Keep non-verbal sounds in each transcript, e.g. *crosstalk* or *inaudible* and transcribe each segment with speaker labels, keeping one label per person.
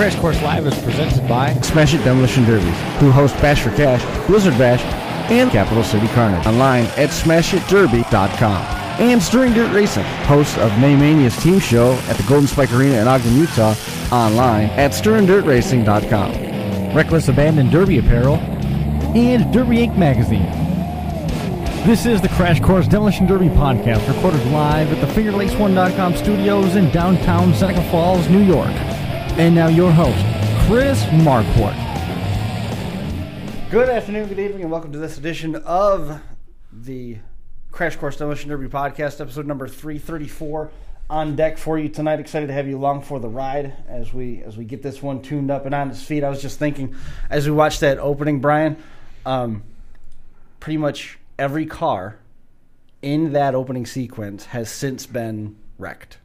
Speaker 1: Crash Course Live is presented by
Speaker 2: Smash It Demolition Derbies, who host Bash for Cash, Blizzard Bash, and Capital City Carnage. Online at SmashItDerby.com. And Stirring Dirt Racing, host of Maymania's team show at the Golden Spike Arena in Ogden, Utah, online at StirringDirtRacing.com.
Speaker 1: Reckless Abandon Derby Apparel and Derby Inc. Magazine. This is the Crash Course Demolition Derby podcast, recorded live at the FingerLakes1.com studios in downtown Seneca Falls, New York. And now your host, Chris Marquardt.
Speaker 2: Good afternoon, good evening, and welcome to this edition of the Crash Course Demolition Derby podcast, episode number 334 on deck for you tonight. Excited to have you along for the ride as we as we get this one tuned up and on its feet. I was just thinking as we watched that opening, Brian, um, pretty much every car in that opening sequence has since been wrecked,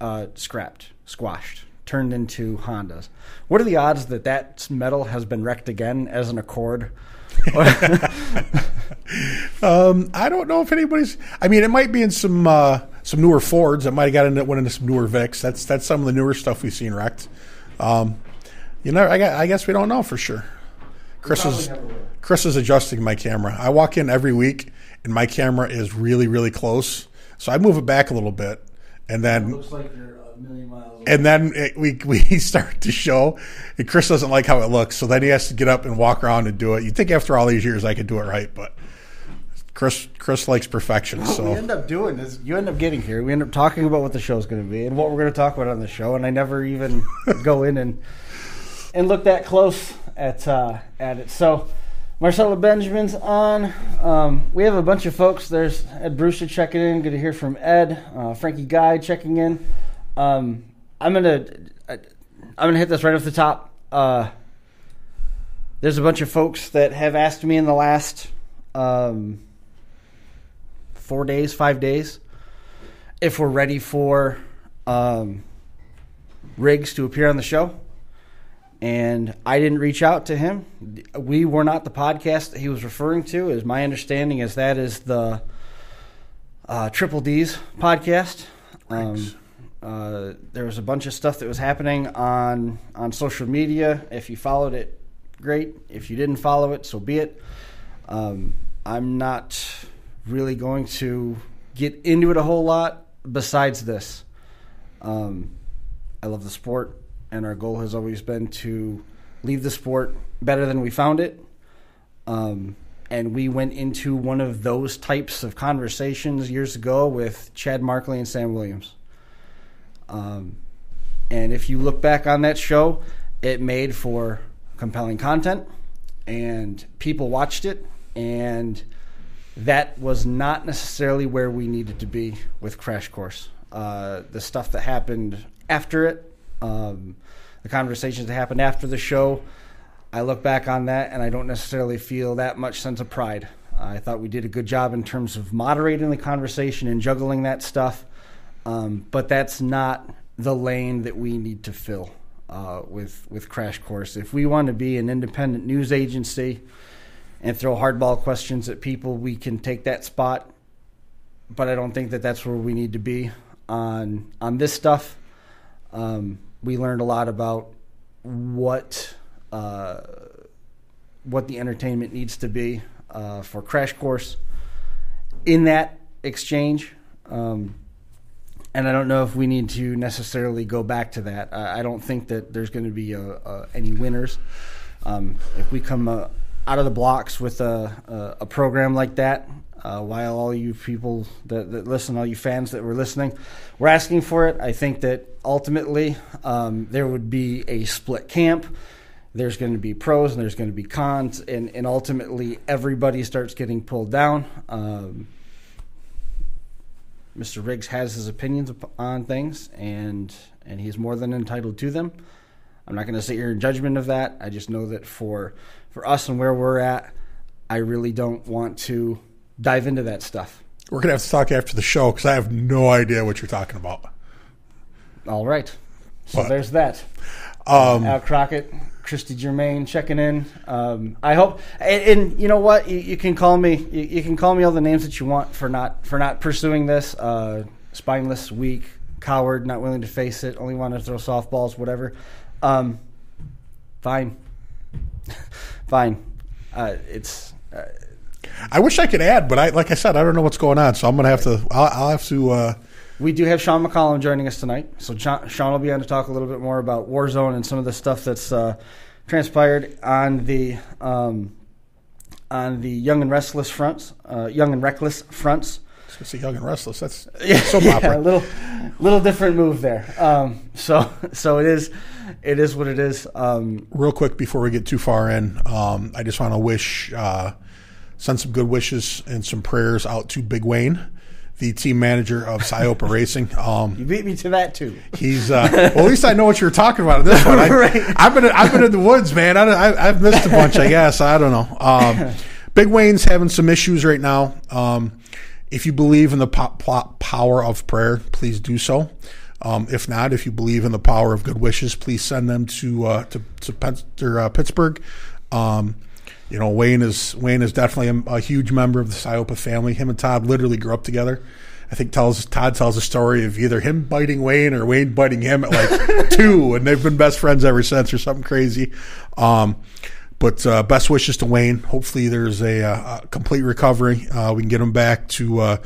Speaker 2: uh, scrapped, squashed, turned into Hondas. What are the odds that that metal has been wrecked again as an Accord? *laughs*
Speaker 3: Um, I don't know if anybody's. I mean, it might be in some uh, some newer Fords. It might have got into one into some newer Vics. That's that's some of the newer stuff we've seen wrecked. Um, you know, I, I guess we don't know for sure. Chris is Chris is adjusting my camera. I walk in every week, and my camera is really really close, so I move it back a little bit, and then
Speaker 2: Looks like you're a million miles.
Speaker 3: And then it, we *laughs* we start to show, and Chris doesn't like how it looks, so then he has to get up and walk around and do it. You think after all these years I could do it right, but Chris Chris likes perfection, So
Speaker 2: What we end up doing is you end up getting here. We end up talking about what the show's going to be and what we're going to talk about on the show, and I never even *laughs* go in and and look that close at uh, at it. So Marcella Benjamin's on. Um, we have a bunch of folks. There's Ed Brewster checking in. Good to hear from Ed. Uh, Frankie Guy checking in. Um, I'm gonna I, I'm gonna hit this right off the top. Uh, there's a bunch of folks that have asked me in the last. Um, four days, five days, if we're ready for um, Riggs to appear on the show. And I didn't reach out to him. We were not the podcast that he was referring to. Is my understanding is that is the uh, Triple D's podcast. Um, uh, there was a bunch of stuff that was happening on on social media. If you followed it, great. If you didn't follow it, so be it. Um, I'm not really going to get into it a whole lot besides this. Um, I love the sport, and our goal has always been to leave the sport better than we found it. Um, and we went into one of those types of conversations years ago with Chad Markley and Sam Williams. Um, and if you look back on that show, it made for compelling content, and people watched it, and that was not necessarily where we needed to be with Crash Course. Uh, the stuff that happened after it, um, the conversations that happened after the show, I look back on that and I don't necessarily feel that much sense of pride. I thought we did a good job in terms of moderating the conversation and juggling that stuff, um, but that's not the lane that we need to fill uh, with with Crash Course. If we want to be an independent news agency and throw hardball questions at people, we can take that spot. But I don't think that that's where we need to be on on this stuff. Um, we learned a lot about what uh, what the entertainment needs to be uh, for Crash Course in that exchange. Um, and I don't know if we need to necessarily go back to that. I, I don't think that there's going to be a, a, any winners. Um, if we come uh, out of the blocks with a, a, program like that, uh, while all you people that, that, listen, all you fans that were listening, were asking for it, I think that ultimately um, there would be a split camp. There's going to be pros and there's going to be cons, and, and ultimately everybody starts getting pulled down. Um, Mr. Riggs has his opinions on things, and and he's more than entitled to them. I'm not going to sit here in judgment of that. I just know that for for us and where we're at, I really don't want to dive into that stuff.
Speaker 3: we're gonna have to talk after the show because I have no idea what you're talking about.
Speaker 2: All right, so
Speaker 3: But-
Speaker 2: there's that.
Speaker 3: Um,
Speaker 2: Al Crockett, Christy Germain checking in. Um, I hope, and, and you know what, you, you can call me. You, you can call me all the names that you want for not for not pursuing this. Uh, spineless, weak, coward, not willing to face it, only wanted to throw softballs, whatever. Um, fine, *laughs* fine. Uh, it's uh,
Speaker 3: I wish I could add, but I like I said, I don't know what's going on, so I'm gonna have to. I'll, I'll have to.
Speaker 2: We do have Shawn McCollum joining us tonight, so Shawn, Shawn will be on to talk a little bit more about Warzone and some of the stuff that's uh, transpired on the um, on the Young and Restless fronts, uh, Young and Wreckless fronts.
Speaker 3: I say Young and Restless. That's
Speaker 2: Yeah, *laughs*
Speaker 3: soap
Speaker 2: yeah,
Speaker 3: opera.
Speaker 2: a little, little different move there. Um, so, so it is, it is what it is. Um,
Speaker 3: Real quick before we get too far in, um, I just want to wish, uh, send some good wishes and some prayers out to Big Wayne, the team manager of Sciopa *laughs* Racing. Um,
Speaker 2: you beat me to that too.
Speaker 3: He's uh, well. At least I know what you were talking about in this one. *laughs* I,
Speaker 2: Right.
Speaker 3: I've been I've been in the woods, man. I, I, I've missed a bunch. I guess I don't know. Um, *laughs* Big Wayne's having some issues right now. Um, if you believe in the po- po- power of prayer, please do so. Um, if not, if you believe in the power of good wishes, please send them to uh, to, to Pens- or, uh, Pittsburgh. Um, you know, Wayne is Wayne is definitely a, a huge member of the Sciopa family. Him and Todd literally grew up together. I think tells Todd tells a story of either him biting Wayne or Wayne biting him at like *laughs* two, and they've been best friends ever since, or something crazy. Um, but uh, best wishes to Wayne. Hopefully, there's a, uh, a complete recovery. Uh, we can get him back to uh,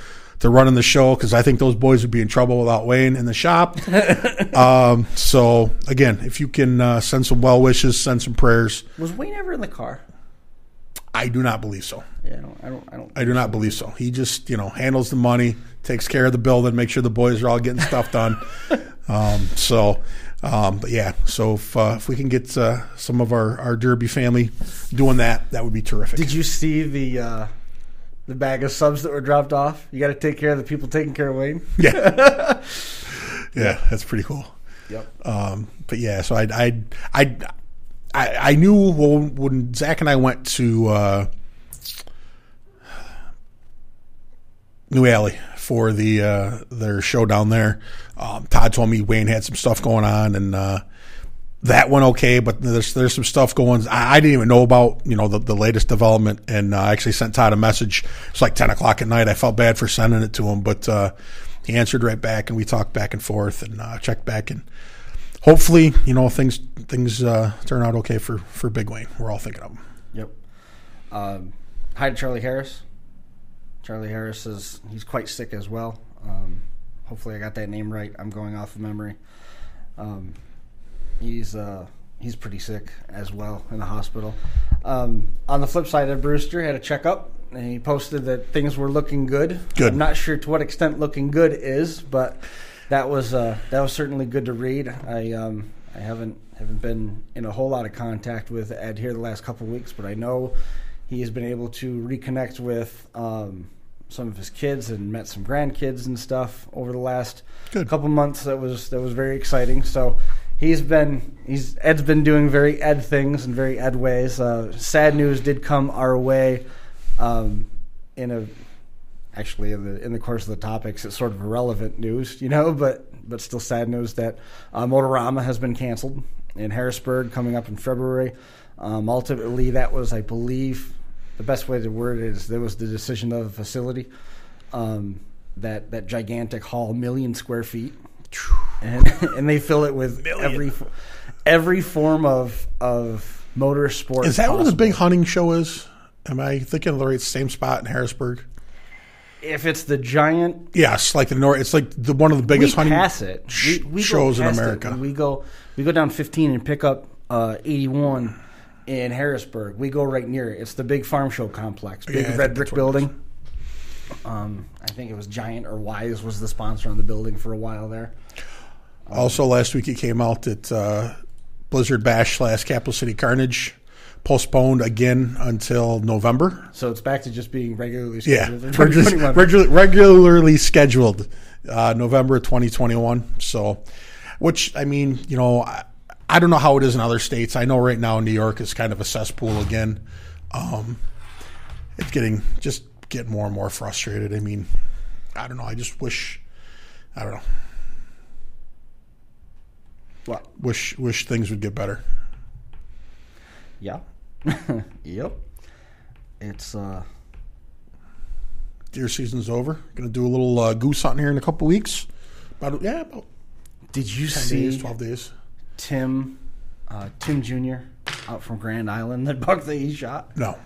Speaker 3: to running the show because I think those boys would be in trouble without Wayne in the shop. *laughs* um, so again, if you can uh, send some well wishes, send some prayers.
Speaker 2: Was Wayne ever in the car?
Speaker 3: I do not believe so.
Speaker 2: Yeah, I don't, I don't, I don't.
Speaker 3: I do not believe so. He just, you know, handles the money, takes care of the building, make sure the boys are all getting stuff done. *laughs* um, so, um, but yeah, so if, uh, if we can get uh, some of our, our Derby family doing that, that would be terrific.
Speaker 2: Did you see the uh, the bag of subs that were dropped off? You got to take care of the people taking care of Wayne. *laughs*
Speaker 3: yeah, *laughs* yeah, that's pretty cool.
Speaker 2: Yep.
Speaker 3: Um, but yeah, so I, I, I, I, I knew when, Zach and I went to uh, New Alley for the uh, their show down there. Um, Todd told me Wayne had some stuff going on, and uh, that went okay. But there's there's some stuff going. I, I didn't even know about you know the, the latest development, and uh, I actually sent Todd a message. It's like ten o'clock at night. I felt bad for sending it to him, but uh, he answered right back, and we talked back and forth, and uh, checked back, and hopefully you know things things uh, turn out okay for for Big Wayne. We're all thinking of him.
Speaker 2: Yep. Um, hi to Charlie Harris. Charlie Harris is he's quite sick as well. Um, hopefully, I got that name right. I'm going off of memory. Um, he's uh, he's pretty sick as well in the hospital. Um, on the flip side, Ed Brewster had a checkup and he posted that things were looking good.
Speaker 3: Good.
Speaker 2: I'm not sure to what extent looking good is, but that was uh, that was certainly good to read. I um, I haven't haven't been in a whole lot of contact with Ed here the last couple of weeks, but I know he has been able to reconnect with um, some of his kids and met some grandkids and stuff over the last
Speaker 3: Good.
Speaker 2: couple months. That was that was very exciting. So he's been he's Ed's been doing very Ed things and very Ed ways. Uh, sad news did come our way um, in a actually in the in the course of the topics. It's sort of irrelevant news, you know, *laughs* but but still sad news that uh, Motorama has been canceled in Harrisburg coming up in February. Um, ultimately, that was, I believe, the best way to word it is there was the decision of the facility. Um, that that gigantic hall, million square feet, and *laughs* and they fill it with
Speaker 3: Million.
Speaker 2: every every form of of motorsport.
Speaker 3: Is that where the big hunting show is? Am I thinking of the right same spot in Harrisburg?
Speaker 2: If it's the giant
Speaker 3: Yes, like the north. It's like the one of the biggest
Speaker 2: we
Speaker 3: hunting
Speaker 2: pass it.
Speaker 3: sh-
Speaker 2: We, we go
Speaker 3: shows in
Speaker 2: past it.
Speaker 3: America.
Speaker 2: We go we go down 15 and pick up uh, 81 in Harrisburg. We go right near it. It's the big farm show complex, big
Speaker 3: Yeah,
Speaker 2: red brick
Speaker 3: what it is.
Speaker 2: building. Um, I think it was Giant or Wise was the sponsor on the building for a while there.
Speaker 3: Also, last week it came out that uh, Blizzard Bash slash Capital City Carnage postponed again until November.
Speaker 2: So it's back to just being regularly scheduled. in
Speaker 3: Regu-
Speaker 2: 2021.
Speaker 3: regularly scheduled uh, November 2021. So, which I mean, you know, I, I don't know how it is in other states. I know right now New York is kind of a cesspool again. Um, it's getting just getting more and more frustrated. I mean, I don't know. I just wish, I don't know,
Speaker 2: What?
Speaker 3: wish wish things would get better.
Speaker 2: Yeah. *laughs* yep. It's uh
Speaker 3: Deer season's over. Going to do a little uh, goose hunting here in a couple weeks. About yeah, about
Speaker 2: Did you
Speaker 3: 10
Speaker 2: see
Speaker 3: days, 12 days.
Speaker 2: Tim, uh, Tim Jr.
Speaker 3: 12 days.
Speaker 2: Tim Jr. out from Grand Island that buck that he shot?
Speaker 3: No.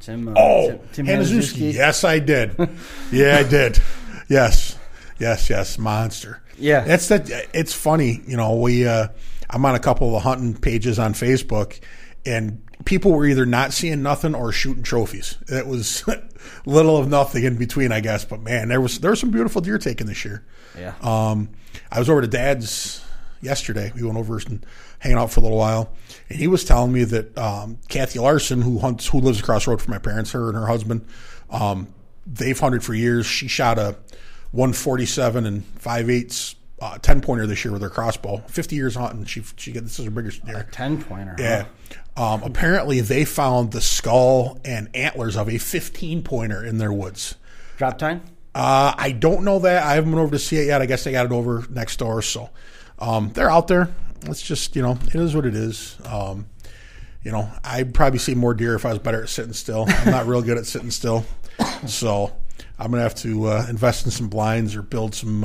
Speaker 2: Tim. Uh,
Speaker 3: Oh,
Speaker 2: Tim, Tim
Speaker 3: Hanazuski.
Speaker 2: Hanazuski.
Speaker 3: Yes, I did. yeah, I did. *laughs* Yes, yes, yes. Monster.
Speaker 2: Yeah.
Speaker 3: that's that. It's funny, you know. We, uh, I'm on a couple of hunting pages on Facebook, and people were either not seeing nothing or shooting trophies. It was *laughs* little of nothing in between, I guess. But man, there was there were some beautiful deer taken this year.
Speaker 2: Yeah.
Speaker 3: Um, I was over to Dad's yesterday. We went over and hanging out for a little while, and he was telling me that um, Kathy Larson, who hunts, who lives across the road from my parents, her and her husband, um, they've hunted for years. She shot a 147 and 5 eighths uh, 10 pointer this year with her crossbow. 50 years hunting. She she got this is her biggest deer.
Speaker 2: A Ten pointer.
Speaker 3: Yeah. Um, apparently, they found the skull and antlers of a 15 pointer in their woods.
Speaker 2: Drop time.
Speaker 3: Uh, I don't know that. I haven't been over to see it yet. I guess they got it over next door. So um, they're out there. It's just, you know, it is what it is. Um, you know, I'd probably see more deer if I was better at sitting still. I'm not real good at sitting still. So I'm going to have to uh, invest in some blinds or build some.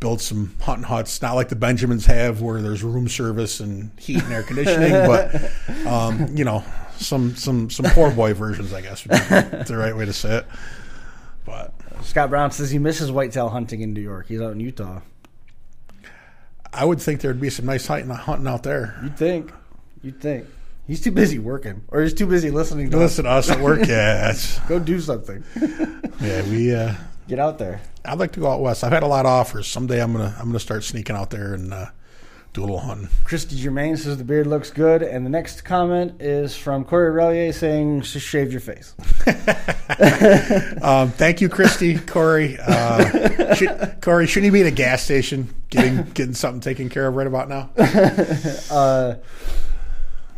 Speaker 3: Build some hunting huts, not like the Benjamins have, where there's room service and heat and air conditioning, *laughs* but um, you know, some some some poor boy versions, I guess, would be *laughs* the right way to say it. But
Speaker 2: Scott Brown says he misses whitetail hunting in New York. He's out in Utah.
Speaker 3: I would think there'd be some nice hunting, hunting out there.
Speaker 2: You'd think. You'd think. He's too busy working, or he's too busy listening to us.
Speaker 3: Listen to us at work, *laughs* yeah,
Speaker 2: Go do something.
Speaker 3: yeah. We, uh,
Speaker 2: Get out there.
Speaker 3: I'd like to go out west. I've had a lot of offers. Someday I'm gonna, I'm gonna start sneaking out there and uh, do a little hunting.
Speaker 2: Christy Germain says the beard looks good, and the next comment is from Corey Relier saying, "Just shave your face." *laughs*
Speaker 3: Um, thank you, Christy, Corey. Uh, should, Corey, shouldn't you be at a gas station getting getting something taken care of right about now? *laughs*
Speaker 2: Uh,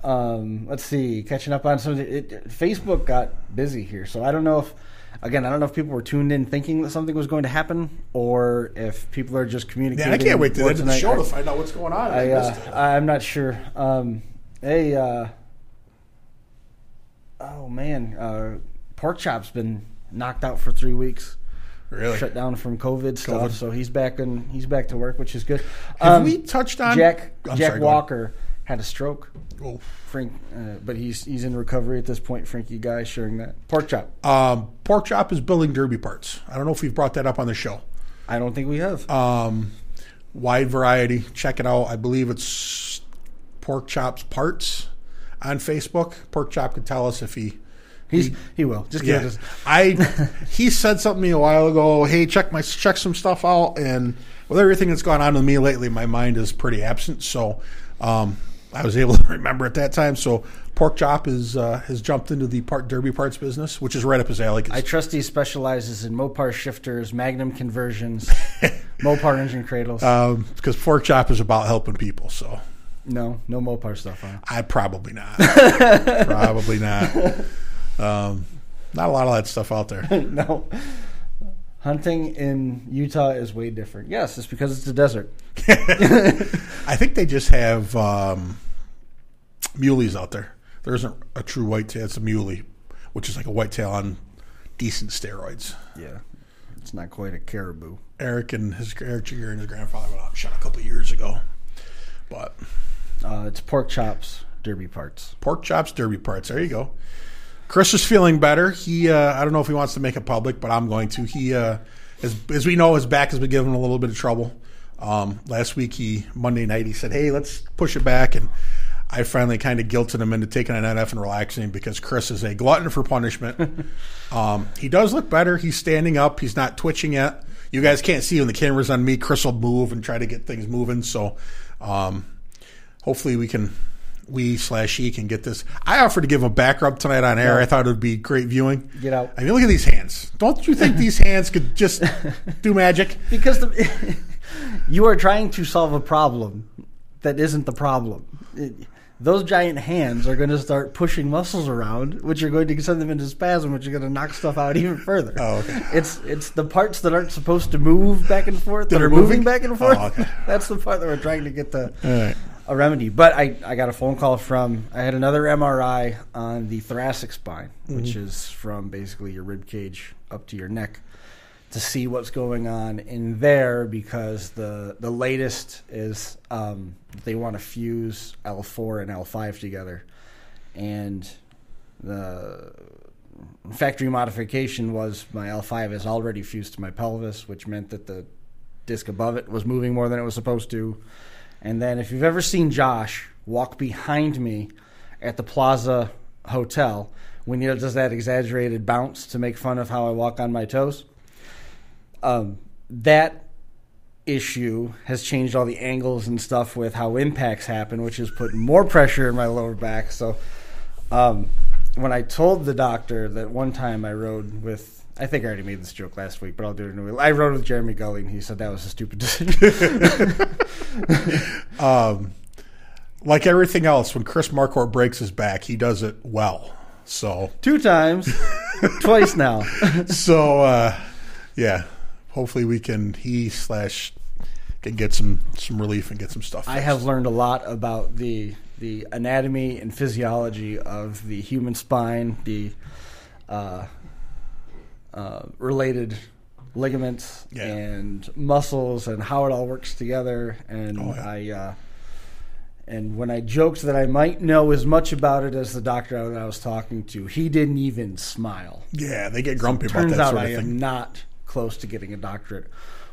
Speaker 2: um, let's see, catching up on some. It, it- Facebook got busy here, so I don't know if, again, I don't know if people were tuned in thinking that something was going to happen, or if people are just communicating.
Speaker 3: Man, I can't wait to the end the
Speaker 2: tonight.
Speaker 3: show to find out what's going on. I,
Speaker 2: I, uh,
Speaker 3: missed it.
Speaker 2: I'm not sure. Um, hey, uh, oh man, uh, pork chop's been knocked out for three weeks.
Speaker 3: really?
Speaker 2: Shut down from COVID stuff,
Speaker 3: COVID.
Speaker 2: so he's back and he's back to work, which is good.
Speaker 3: Have
Speaker 2: Um,
Speaker 3: we touched on
Speaker 2: Jack
Speaker 3: I'm
Speaker 2: Jack
Speaker 3: sorry.
Speaker 2: Walker had a stroke.
Speaker 3: Oh.
Speaker 2: Frank, uh, but he's he's in recovery at this point. Frankie guy sharing that pork chop.
Speaker 3: Um, pork chop is building derby parts. I don't know if we've brought that up on the show.
Speaker 2: I don't think we have.
Speaker 3: Um, wide variety. Check it out. I believe it's Pork Chop's Parts on Facebook. Pork Chop could tell us if he.
Speaker 2: he's he will just
Speaker 3: Yeah,
Speaker 2: it.
Speaker 3: I. *laughs* He said something to me a while ago. Hey, check my check some stuff out, and with everything that's gone on with me lately, my mind is pretty absent. So, um, I was able to *laughs* remember at that time. So, Pork Chop is uh, has jumped into the part derby parts business, which is right up his alley.
Speaker 2: I trust he specializes in Mopar shifters, Magnum conversions, *laughs* Mopar engine cradles.
Speaker 3: um, because Pork Chop is about helping people. So.
Speaker 2: no, no Mopar stuff. Huh?
Speaker 3: I probably not. *laughs* probably not. Um, not a lot of that stuff out there.
Speaker 2: no. Hunting in Utah is way different. Yes, it's because it's a desert.
Speaker 3: I think they just have um, muleys out there. There isn't a true white tail. it's a muley, which is like a white tail on decent steroids.
Speaker 2: Yeah, it's not quite a caribou.
Speaker 3: Eric and his Eric Jr. and his grandfather went out and shot a couple of years ago. But
Speaker 2: Uh, it's pork chops, derby parts.
Speaker 3: pork chops, derby parts. There you go. Chris is feeling better. He, uh, I don't know if he wants to make it public, but I'm going to. He, uh, as, as we know, his back has been giving him a little bit of trouble. Um, last week, he Monday night, he said, "Hey, let's push it back," and I finally kind of guilted him into taking an NF and relaxing because Chris is a glutton for punishment. *laughs* um, he does look better. He's standing up. He's not twitching yet. You guys can't see when the camera's on me. Chris will move and try to get things moving. So, um, hopefully we can we slash he can get this. I offered to give him a back rub tonight on air. I thought it would be great viewing.
Speaker 2: Get out.
Speaker 3: I mean, look at these hands. Don't you think these hands could just *laughs* do magic?
Speaker 2: Because the, *laughs* you are trying to solve a problem that isn't the problem. It- those giant hands are going to start pushing muscles around, which are going to send them into spasm, which are going to knock stuff out even further.
Speaker 3: Oh, okay.
Speaker 2: It's it's the parts that aren't supposed to move back and forth that,
Speaker 3: That
Speaker 2: are moving
Speaker 3: moving?
Speaker 2: back and oh, forth.
Speaker 3: Oh, okay. *laughs*
Speaker 2: That's the part that we're trying to get the
Speaker 3: right.
Speaker 2: a remedy. But I, I got a phone call from I had another MRI on the thoracic spine, which mm-hmm. is from basically your rib cage up to your neck. To see what's going on in there because the the latest is um, they want to fuse L4 and L5 together, and the factory modification was my L5 is already fused to my pelvis, which meant that the disc above it was moving more than it was supposed to. And then if you've ever seen Josh walk behind me at the Plaza Hotel when he does that exaggerated bounce to make fun of how I walk on my toes, um, that issue has changed all the angles and stuff with how impacts happen, which has put more pressure in my lower back. So um, when I told the doctor that one time I rode with I think I already made this joke last week, but I'll do it anyway. I rode with Jeremy Gully, and he said that was a stupid decision. *laughs*
Speaker 3: um, like everything else, when Chris Marquardt breaks his back, he does it well. So
Speaker 2: two times, *laughs* twice now.
Speaker 3: so uh, yeah, hopefully we can he slash can get some some relief and get some stuff.
Speaker 2: I have learned a lot about the the anatomy and physiology of the human spine, the uh, uh, related ligaments
Speaker 3: Yeah.
Speaker 2: and muscles, and how it all works together. And
Speaker 3: Oh, yeah.
Speaker 2: I. Uh, and when I joked that I might know as much about it as the doctor that I was talking to, he didn't even smile.
Speaker 3: Yeah, they get grumpy about
Speaker 2: Turns
Speaker 3: that
Speaker 2: out
Speaker 3: sort
Speaker 2: I am not close to getting a doctorate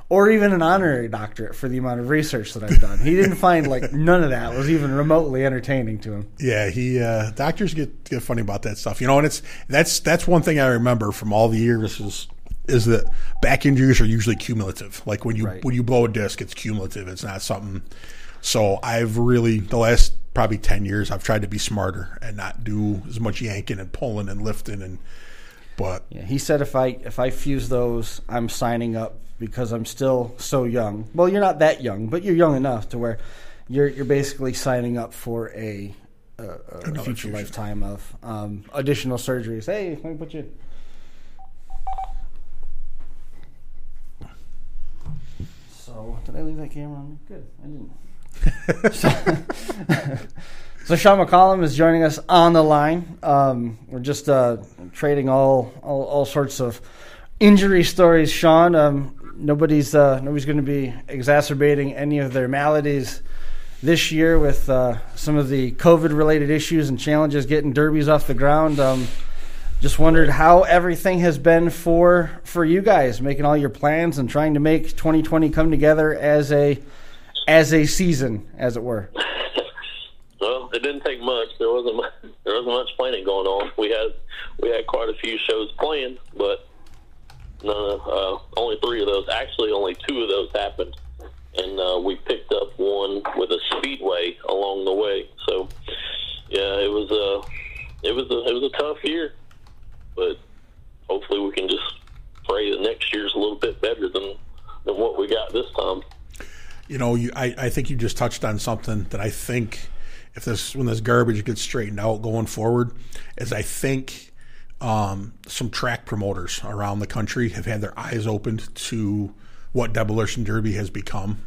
Speaker 2: or even an honorary doctorate for the amount of research that I've done. He didn't *laughs* find like none of that was even remotely entertaining to him.
Speaker 3: Yeah, he uh, doctors get get funny about that stuff, you know. And it's that's that's one thing I remember from all the years is is that back injuries are usually cumulative. Like when you
Speaker 2: Right.
Speaker 3: when you blow a disc, it's cumulative. It's not something. So I've really the last probably ten years I've tried to be smarter and not do as much yanking and pulling and lifting and. But
Speaker 2: Yeah, he said if I if I fuse those, I'm signing up because I'm still so young. Well, you're not that young, but you're young enough to where you're you're basically signing up for a, a, a future lifetime of um, additional surgeries. Hey, let me put you. So did I leave that camera on? Good, I didn't. *laughs* *laughs* *laughs* so, Shawn McCollum is joining us on the line. Um, we're just uh, trading all, all all sorts of injury stories. Shawn, um, nobody's uh, nobody's going to be exacerbating any of their maladies this year with uh, some of the COVID related issues and challenges getting derbies off the ground. Um, just wondered how everything has been for for you guys, making all your plans and trying to make 2020 come together as a as a season, as it were. *laughs*
Speaker 4: Well, it didn't take much. There wasn't much, *laughs* there wasn't much planning going on. We had we had quite a few shows planned, but no, uh, only three of those. Actually, only two of those happened, and uh, we picked up one with a speedway along the way. So, yeah, it was a it was a it was a tough year, but hopefully we can just pray that next year's a little bit better than than what we got this time.
Speaker 3: you know, you, I, I think you just touched on something that I think if this when this garbage gets straightened out going forward, is I think um, some track promoters around the country have had their eyes opened to what demolition derby has become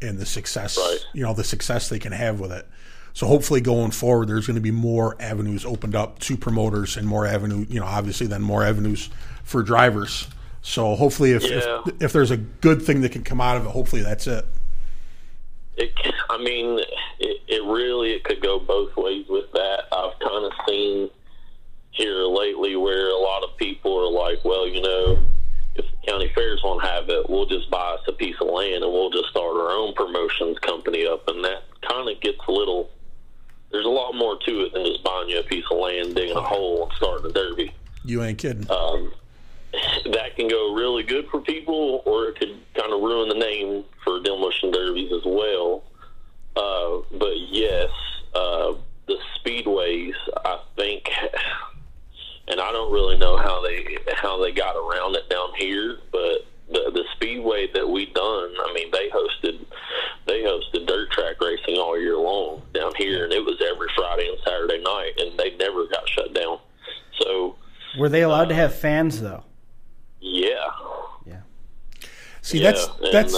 Speaker 3: and the success
Speaker 4: Right.
Speaker 3: you know the success they can have with it. So hopefully going forward, there's going to be more avenues opened up to promoters and more avenue, you know, obviously then more avenues for drivers. So hopefully, if
Speaker 4: Yeah.
Speaker 3: if, if there's a good thing that can come out of it, hopefully that's it.
Speaker 4: It, I mean, it, it really it could go both ways with that. I've kind of seen here lately where a lot of people are like, well, you know, if the county fairs won't have it, we'll just buy us a piece of land and we'll just start our own promotions company up, and that kind of gets a little. There's a lot more to it than just buying you a piece of land, digging a hole, and starting a derby
Speaker 3: You ain't kidding.
Speaker 4: um, that can go really good for people, or it could kind of ruin the name for demolition derbies as well. Uh, but yes, uh, the speedways, I think, and I don't really know how they how they got around it down here, but the the speedway that we done, I mean, they hosted they hosted dirt track racing all year long down here, and it was every Friday and Saturday night, and they never got shut down. So
Speaker 2: Were they allowed to have fans though?
Speaker 4: yeah,
Speaker 2: Yeah.
Speaker 3: See,
Speaker 4: Yeah,
Speaker 3: that's
Speaker 4: and,
Speaker 3: that's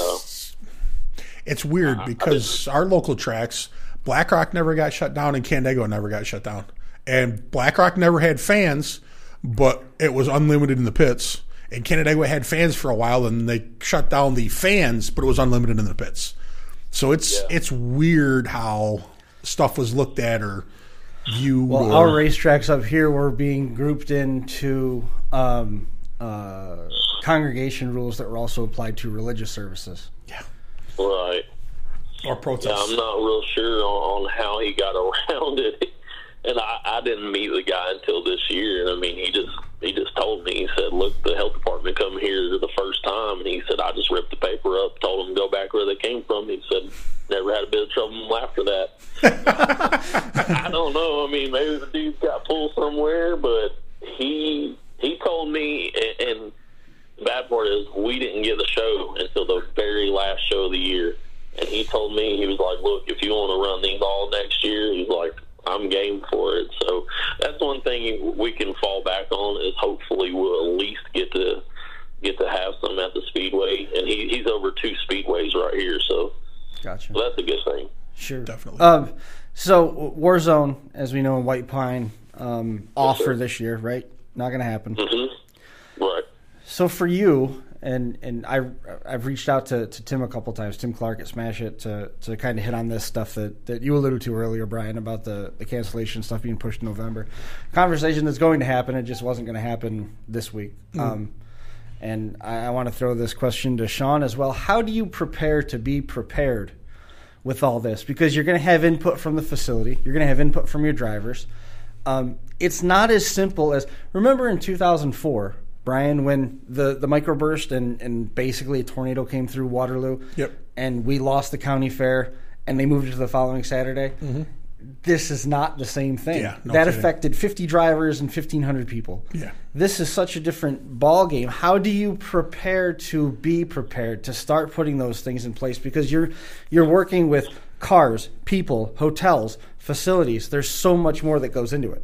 Speaker 3: it's weird
Speaker 4: Uh,
Speaker 3: because our local tracks, BlackRock never got shut down and Canandaigua never got shut down, and BlackRock never had fans, but it was unlimited in the pits. and Canandaigua had fans for a while, and they shut down the fans, but it was unlimited in the pits. So it's
Speaker 4: Yeah.
Speaker 3: it's weird how stuff was looked at or viewed.
Speaker 2: Well,
Speaker 3: or,
Speaker 2: our racetracks up here were being grouped into um, uh, congregation rules that were also applied to religious services.
Speaker 3: yeah,
Speaker 4: Right.
Speaker 3: or
Speaker 4: Yeah,
Speaker 3: protests.
Speaker 4: I'm not real sure on, on how he got *laughs* around it, and I, I didn't meet the guy until this year. And I mean, he just he just told me. He said, "Look, the health department come here the first time," and he said, "I just ripped the paper up, told them to go back where they came from." He said, "Never had a bit of trouble after that." *laughs* I don't know. I mean, maybe the dude got pulled somewhere, but he he told me, and, and bad part is we didn't get the show until the very last show of the year. And he told me he was like, "Look, if you want to run these all next year, he's like, I'm game for it." So that's one thing we can fall back on is hopefully we'll at least get to get to have some at the speedway. And he, he's over two speedways right here, so
Speaker 2: Gotcha.
Speaker 4: that's a good thing.
Speaker 2: Sure.
Speaker 3: Definitely.
Speaker 2: Um, so Warzone, as we know in White Pine, um, off for this year, right? Not going to happen.
Speaker 4: hmm Right.
Speaker 2: So for you, and and I I've reached out to, to Tim a couple times, Tim Clark at Smash It, to to kind of hit on this stuff that, that you alluded to earlier, Brian, about the, the cancellation stuff being pushed to November. Conversation that's going to happen, it just wasn't going to happen this week. Um, and I, I want to throw this question to Shawn as well. How do you prepare to be prepared with all this? Because you're going to have input from the facility, you're going to have input from your drivers. Um, it's not as simple as remember in 2004, Brian, when the the microburst and and basically a tornado came through Waterloo.
Speaker 3: Yep.
Speaker 2: And we lost the county fair, and they moved it to the following Saturday. Mm-hmm. This is not the same thing.
Speaker 3: Yeah, no
Speaker 2: that
Speaker 3: kidding.
Speaker 2: affected 50 drivers and 1,500 people.
Speaker 3: Yeah.
Speaker 2: This is such a different ball game. How do you prepare to be prepared to start putting those things in place? Because you're you're working with cars, people, hotels, facilities. There's so much more that goes into it.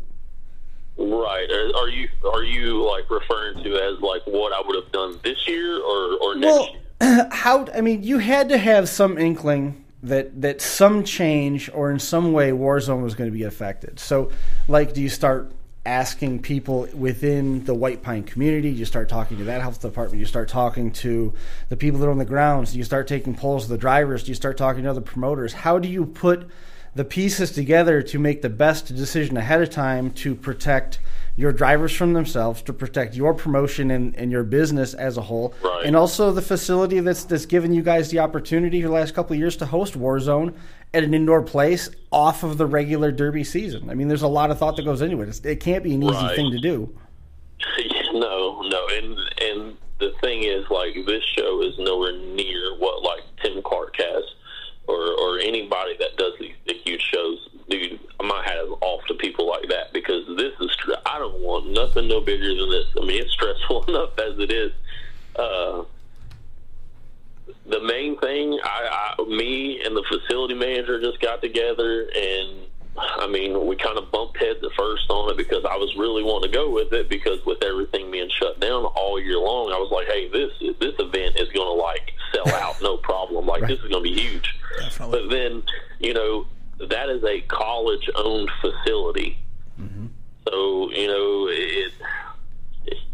Speaker 4: Right. Are, you are you like referring to as like what I would have done this year or or next
Speaker 2: Well,
Speaker 4: year? *clears throat*
Speaker 2: how? I mean, you had to have some inkling that that some change or in some way Warzone was going to be affected. So, like, do you start asking people within the White Pine community? You start talking to that health department. You start talking to the people that are on the grounds. You start taking polls of the drivers? You start talking to other promoters? How do you put the pieces together to make the best decision ahead of time to protect your drivers from themselves, to protect your promotion and, and your business as a whole,
Speaker 4: Right.
Speaker 2: and also the facility that's that's given you guys the opportunity for the last couple of years to host Warzone at an indoor place off of the regular Derby season. I mean, there's a lot of thought that goes into it. It's, it can't be an easy
Speaker 4: Right.
Speaker 2: thing to do. *laughs*
Speaker 4: no, no, and and the thing is, like, this show is nowhere near what like Tim Clark has, or or anybody that does these big huge shows. Dude, my hat is off to people like that because this is. I don't want nothing no bigger than this. I mean, it's stressful *laughs* enough as it is. Uh, the main thing, I, I, me and the facility manager just got together, and I mean, we kind of bumped heads at first on it because I was really wanting to go with it because with everything being shut down all year long, I was like, hey, this this event is going to like sell out, no problem. Like this is going to be huge.
Speaker 3: Definitely.
Speaker 4: But then, you know, that is a college-owned facility, mm-hmm. so you know it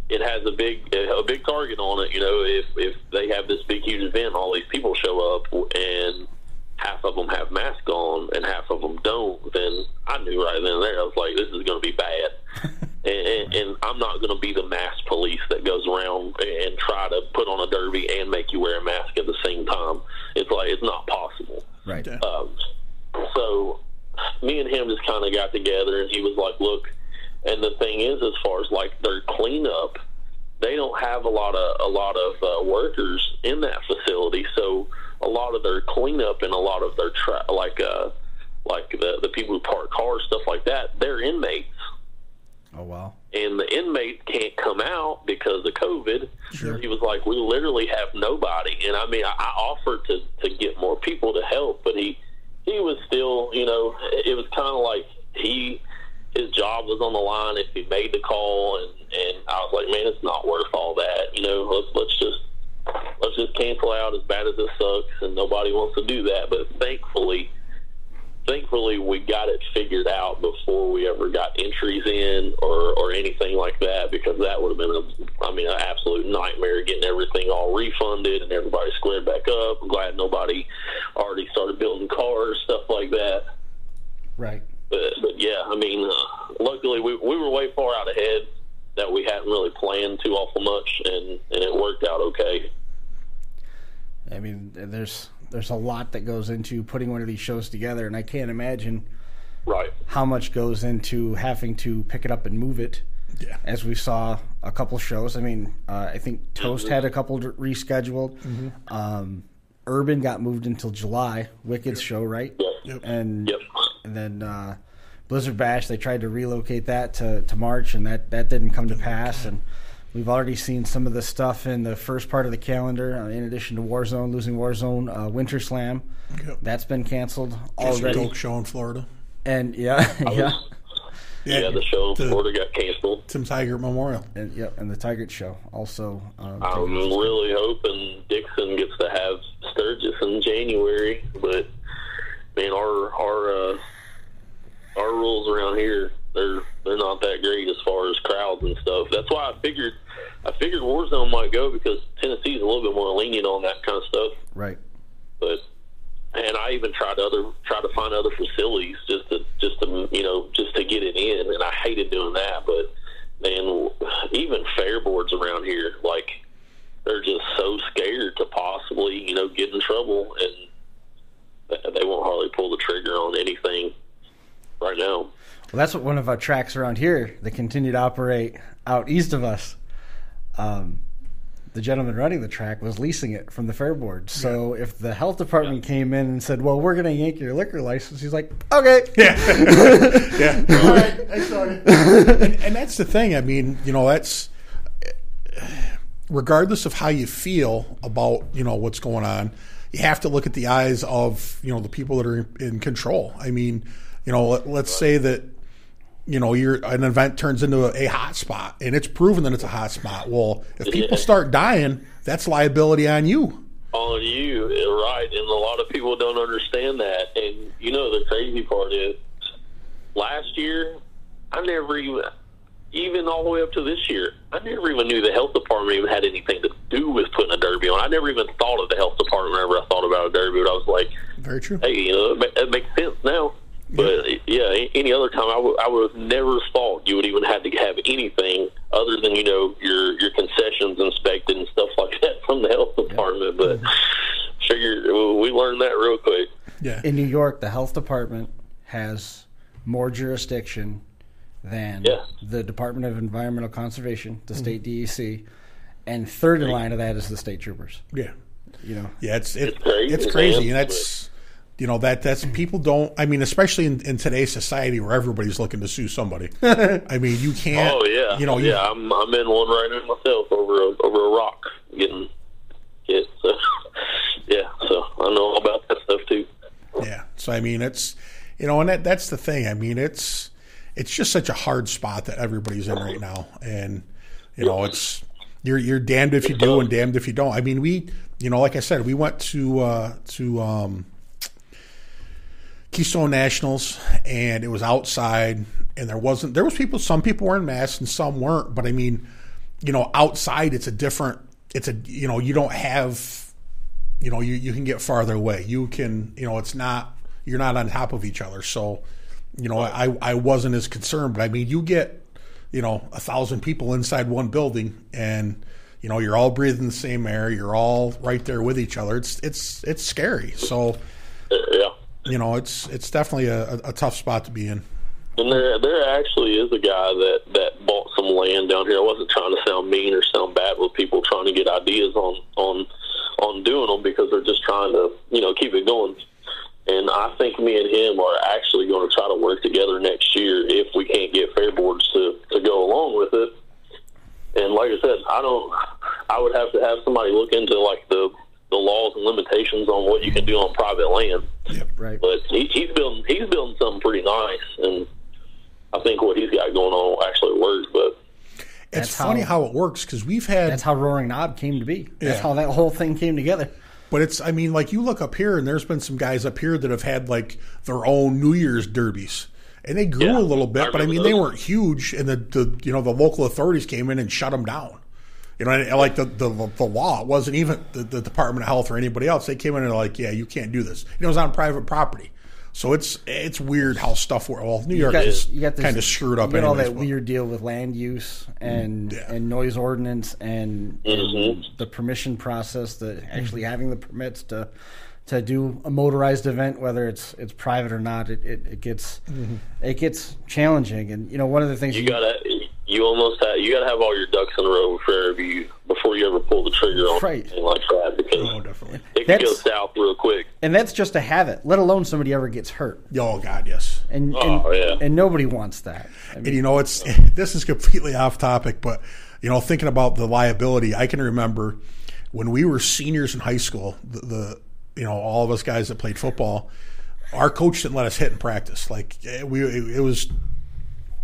Speaker 4: it has a big a big target on it. You know, if if they have this big huge event, all these people show up, and half of them have masks on and half of them don't, then I knew right then and there I was like, this is going to be bad. *laughs* and, and, and I'm not going to be the mask police that goes around and try to put on a derby and make you wear a mask at the same time. It's like it's not possible.
Speaker 2: Right.
Speaker 4: Um, so me and him just kind of got together, and he was like, "Look," and the thing is, as far as like their cleanup, they don't have a lot of a lot of uh, workers in that facility, so a lot of their cleanup and a lot of their tra- like uh like the the people who park cars, stuff like that, they're inmates
Speaker 2: Oh wow.
Speaker 4: And the inmate can't come out because of COVID. He was like, we literally have nobody. And I mean, I, I offered to, to get more people to help, but he, he was still, you know, it was kind of like he, his job was on the line if he made the call. And, and I was like, man, it's not worth all that. You know, let's, let's just, let's just cancel out as bad as it sucks. And nobody wants to do that. But thankfully, thankfully we got it figured out before we ever got entries in or, or anything like that because that would have been a I mean an absolute nightmare getting everything all refunded and everybody squared back up. I'm glad nobody already started building cars stuff like that.
Speaker 2: Right.
Speaker 4: But, but yeah, I mean, uh, luckily we we were way far out ahead that we hadn't really planned too awful much and and it worked out okay.
Speaker 2: I mean, there's there's a lot that goes into putting one of these shows together, and I can't imagine
Speaker 4: Right.
Speaker 2: how much goes into having to pick it up and move it.
Speaker 3: Yeah.
Speaker 2: As we saw a couple shows. I mean, uh, I think Toast had a couple d- rescheduled. Um, Urban got moved until July. Wicked's show, right?
Speaker 4: Yep.
Speaker 2: And
Speaker 4: Yep.
Speaker 2: and then uh, Blizzard Bash, they tried to relocate that to, to March, and that, that didn't come to pass. And we've already seen some of the stuff in the first part of the calendar. Uh, in addition to Warzone, losing Warzone, uh, Winter Slam,
Speaker 3: Yep.
Speaker 2: that's been canceled
Speaker 3: Just a
Speaker 2: already.
Speaker 3: dope show in Florida.
Speaker 2: And *laughs* yeah, yeah,
Speaker 4: Yeah, the show in
Speaker 3: the
Speaker 4: Florida got canceled.
Speaker 3: Tim Tiger Memorial.
Speaker 2: and yep, and the Tiger show also. Um,
Speaker 4: I'm really hoping Dixon gets to have Sturgis in January, but man, our our uh, our rules around here they're they're not that great as far as crowds and stuff. That's why I figured I figured Warzone might go because Tennessee's a little bit more lenient on that kind of stuff.
Speaker 2: right.
Speaker 4: But and I even tried other try to find other facilities just to just to you know just to get it in, and I hated doing that. But man, even fair boards around here, like they're just so scared to possibly you know get in trouble, and they won't hardly pull the trigger on anything right now.
Speaker 2: Well, that's what one of our tracks around here that continue to operate out east of us. Um, the gentleman running the track was leasing it from the fair board. So if the health department came in and said, "Well, we're going to yank your liquor license," he's like, "Okay." *laughs* *laughs*
Speaker 3: Yeah. All right. I saw it. and, and that's the thing. I mean, you know, that's regardless of how you feel about you know what's going on, you have to look at the eyes of you know the people that are in control. I mean, you know, let, let's say that you know you're an event turns into a, a hot spot and it's proven that it's a hot spot. Well, if people *laughs* start dying, that's liability on you.
Speaker 4: on you, right? And a lot of people don't understand that. And you know, the crazy part is, last year, I never even, even all the way up to this year, I never even knew the health department even had anything to do with putting a derby on. I never even thought of the health department whenever I thought about a derby. But I was like,
Speaker 3: Very true.
Speaker 4: hey, you know, it, it makes sense now. But yeah, a- any other time, I would I would have never thought you would even have to have anything other than you know your your concessions inspected and stuff like that from the health department. But mm-hmm. figured we learned that real quick.
Speaker 3: Yeah.
Speaker 2: In New York, the health department has more jurisdiction than
Speaker 4: Yeah.
Speaker 2: the Department of Environmental Conservation, the mm-hmm. state DEC, and third in line of that is the state troopers.
Speaker 3: Yeah.
Speaker 2: You know,
Speaker 3: Yeah, it's it,
Speaker 4: It's crazy,
Speaker 3: it's crazy, and that's you know that that's people don't. I mean, especially in, in today's society where everybody's looking to sue somebody. *laughs* I mean, you can't.
Speaker 4: Oh yeah,
Speaker 3: you know, you,
Speaker 4: yeah. I'm I'm in one right now myself over a, over a rock getting hit. So *laughs* yeah, so I know all about that stuff too.
Speaker 3: yeah. So I mean, it's you know, and that that's the thing. I mean, it's it's just such a hard spot that everybody's in right now, and you know, it's you're you're damned if you do and damned if you don't. I mean, we you know, like I said, we went to uh, to um, Keystone Nationals, and it was outside, and there wasn't. There was people. Some people were in masks, and some weren't. But I mean, you know, outside, it's a different. It's a you know, you don't have. You know, you you can get farther away. You can. You know, it's not. You're not on top of each other. So, you know, I I wasn't as concerned. But I mean, you get. You know, a thousand people inside one building, and you know you're all breathing the same air. You're all right there with each other. It's it's it's scary. So
Speaker 4: yeah.
Speaker 3: You know, it's it's definitely a, a, tough spot to be in.
Speaker 4: And there, there actually is a guy that that bought some land down here. I wasn't trying to sound mean or sound bad with people trying to get ideas on on on doing them because they're just trying to you know keep it going. And I think me and him are actually going to try to work together next year if we can't get fair boards to to go along with it. And like I said, I don't. I would have to have somebody look into like the the laws and limitations on what you can do on private land.
Speaker 2: right?
Speaker 4: But he, he's building he's building something pretty nice, and I think what he's got going on actually works. But
Speaker 3: It's
Speaker 2: That's
Speaker 3: funny
Speaker 2: how-
Speaker 3: how, it works because we've had
Speaker 2: That's how Roaring Knob came to be. That's
Speaker 3: Yeah.
Speaker 2: how that whole thing came together.
Speaker 3: But it's, I mean, like you look up here, and there's been some guys up here that have had like their own New Year's derbies, and they grew
Speaker 4: Yeah,
Speaker 3: a little bit,
Speaker 4: I
Speaker 3: but I mean,
Speaker 4: remember
Speaker 3: they weren't huge, and the, the you know the local authorities came in and shut them down. You know, and, like the, the the law it wasn't even the, the Department of Health or anybody else. They came in and they're like, yeah, you can't do this. And it was on private property, so it's it's weird how stuff. wor- Well, New York
Speaker 2: got,
Speaker 3: is
Speaker 2: you got this,
Speaker 3: kind of screwed up.
Speaker 2: You got all
Speaker 3: anyways,
Speaker 2: that
Speaker 3: but-
Speaker 2: weird deal with land use and
Speaker 3: Yeah.
Speaker 2: and noise ordinance and, and
Speaker 4: Mhm.
Speaker 2: the permission process, the actually having the permits to to do a motorized event, whether it's it's private or not. It it, it gets it gets challenging, and you know one of the things
Speaker 4: You gotta, you almost have, you gotta have all your ducks in a row before you before you ever pull the trigger on
Speaker 2: Right.
Speaker 4: anything like that because
Speaker 3: Oh, definitely.
Speaker 4: it can go south real quick.
Speaker 2: and that's just to have it, let alone somebody ever gets hurt,
Speaker 3: Oh God, yes.
Speaker 2: and
Speaker 4: Oh,
Speaker 2: and,
Speaker 4: yeah.
Speaker 2: and nobody wants that. I mean,
Speaker 3: And you know, it's *laughs* this is completely off topic, but you know, thinking about the liability, I can remember when we were seniors in high school. The, the you know, all of us guys that played football, our coach didn't let us hit in practice. Like eh, we, it, it was.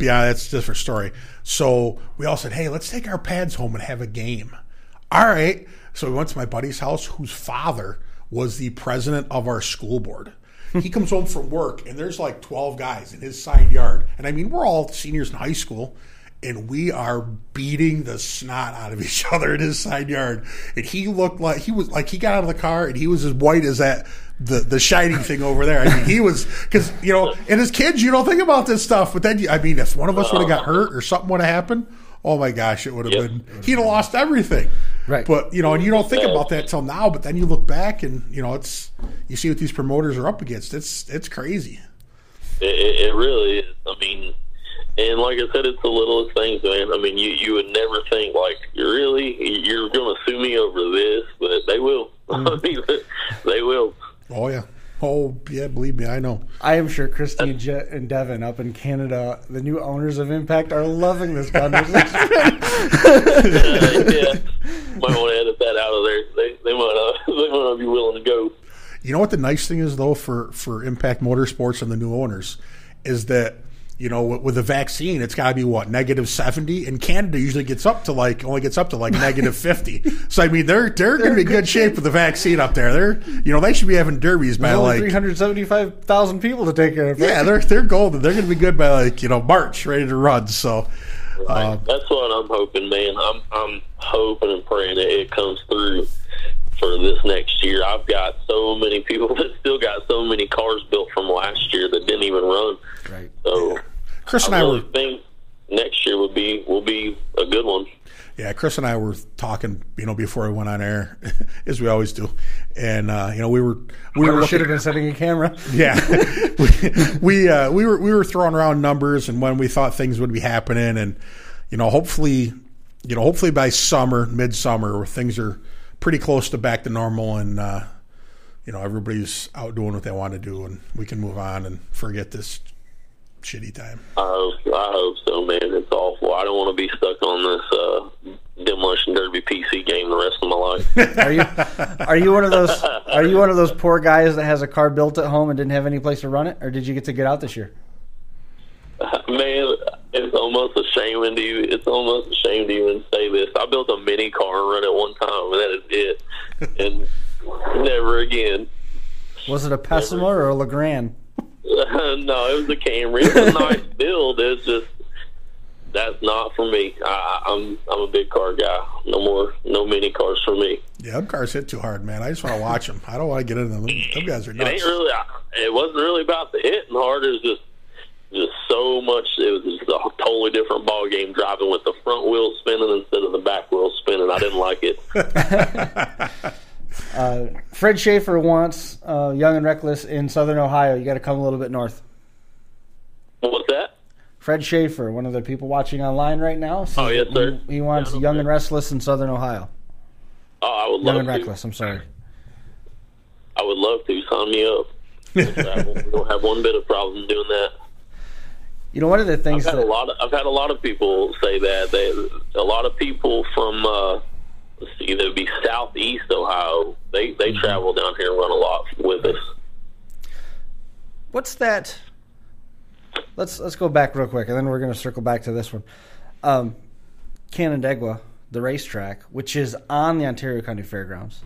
Speaker 3: Yeah, that's a different story. So we all said, "Hey, let's take our pads home and have a game." All right. So we went to my buddy's house, whose father was the president of our school board. Hmm. He comes home from work, and there's like 12 guys in his side yard. And I mean, we're all seniors in high school, and we are beating the snot out of each *laughs* other in his side yard. And he looked like he was like he got out of the car, and he was as white as that the the shining thing over there. I mean, he was because you know, and as kids, you don't think about this stuff, but then I mean, if one of us would have got hurt or something would have happened, oh my gosh, it would have
Speaker 4: Yep.
Speaker 3: been he'd have lost everything.
Speaker 2: Right.
Speaker 3: But you know, and you don't think about that till now. But then you look back, and you know, it's you see what these promoters are up against. It's it's crazy.
Speaker 4: It, it, it really is. I mean, and like I said, it's the littlest things, man. I mean, you you would never think like you're really you're going to sue me over this, but they will. I *laughs* mean, mm-hmm. they will.
Speaker 3: Oh yeah. Oh yeah. Believe me, I know.
Speaker 2: I am sure Christy and, Je- and Devin up in Canada, the new owners of Impact, are loving this conversation. *laughs*
Speaker 4: Uh, yeah, might want to edit that out of there. They they might uh, *laughs* they might not be willing to go.
Speaker 3: You know what the nice thing is though for for Impact Motorsports and the new owners is that you know with, with the vaccine it's got to be what negative seventy and Canada usually gets up to like only gets up to like negative *laughs* fifty. So I mean they're they're, going to be in good shape with the vaccine up there. They're you know they should be having derbies by
Speaker 2: There's only
Speaker 3: like
Speaker 2: 375,000 people to take care of.
Speaker 3: yeah they're they're golden. They're going to be good by like you know March ready to run. So uh,
Speaker 4: That's what I'm hoping, man. I'm I'm hoping and praying that it comes through for this next year. I've got so many people that *laughs* still got so many cars built from last year that didn't even run.
Speaker 2: Right.
Speaker 4: So
Speaker 3: Chris and
Speaker 4: I
Speaker 3: I
Speaker 4: really
Speaker 3: were
Speaker 4: think next year will be will be a good one.
Speaker 3: Yeah, Chris and I were talking, you know, before we went on air, *laughs* as we always do, and uh, you know, we were we were
Speaker 2: should
Speaker 3: looking,
Speaker 2: have been setting a camera. *laughs*
Speaker 3: yeah, we we, uh, we were we were throwing around numbers and when we thought things would be happening, and you know, hopefully, you know, hopefully by summer, midsummer, where things are pretty close to back to normal, and uh, you know, everybody's out doing what they want to do, and we can move on and forget this shitty time.
Speaker 4: I hope I hope so, man. It's awful. I don't want to be stuck on this uh, demolition derby PC game the rest of my life. *laughs*
Speaker 2: Are you are you one of those are you one of those poor guys that has a car built at home and didn't have any place to run it, or did you get to get out this year? *laughs*
Speaker 4: Man, it's almost a shame to you. It's almost a shame to even say this. I built a mini car and run it one time, and that is it. And never again.
Speaker 2: Was it a Pessima or a Legrand? *laughs*
Speaker 4: no, it was a Camry. It's a nice *laughs* build. It's just that's not for me. I, I'm I'm a big car guy. No more, no mini cars for me.
Speaker 3: Yeah, them cars hit too hard, man. I just want to watch them. I don't want to get into them. Them guys are
Speaker 4: It ain't really. It wasn't really about the hitting hard. It was just just so much. It was just a totally different ball game driving with the front wheel spinning instead of the back wheel spinning. I didn't like it. *laughs*
Speaker 2: Uh, Fred Schaefer wants uh, Young and Wreckless in Southern Ohio. You got to come a little bit north.
Speaker 4: What's that?
Speaker 2: Fred Schaefer, one of the people watching online right now.
Speaker 4: Oh, yes, sir.
Speaker 2: He, he wants
Speaker 4: Yeah,
Speaker 2: Young
Speaker 4: okay.
Speaker 2: and Restless in Southern Ohio.
Speaker 4: Oh, I would love Young
Speaker 2: and
Speaker 4: to.
Speaker 2: Reckless. I'm sorry.
Speaker 4: I would love to sign me up. *laughs* we don't have one bit of problem doing that.
Speaker 2: You know, one of the
Speaker 4: I've
Speaker 2: things
Speaker 4: had a
Speaker 2: that
Speaker 4: lot. Of, I've had a lot of people say that. They, a lot of people from uh, either be southeast Ohio. They
Speaker 2: Mm-hmm.
Speaker 4: they travel down here and run a lot with us.
Speaker 2: what's that? Let's let's go back real quick, and then we're going to circle back to this one. Um, Canandaigua, the racetrack, which is on the Ontario County Fairgrounds.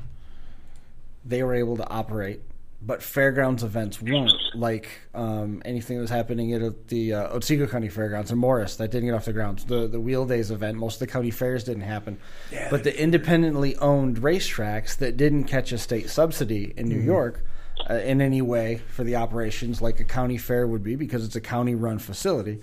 Speaker 2: they were able to operate, but fairgrounds events weren't. Like um, anything that was happening at the uh, Otsego County Fairgrounds in Morris that didn't get off the ground. The the Wheel Days event, most of the county fairs didn't happen.
Speaker 3: Yeah,
Speaker 2: but the independently owned racetracks that didn't catch a state subsidy in New York. Uh, in any way for the operations, like a county fair would be, because it's a county-run facility,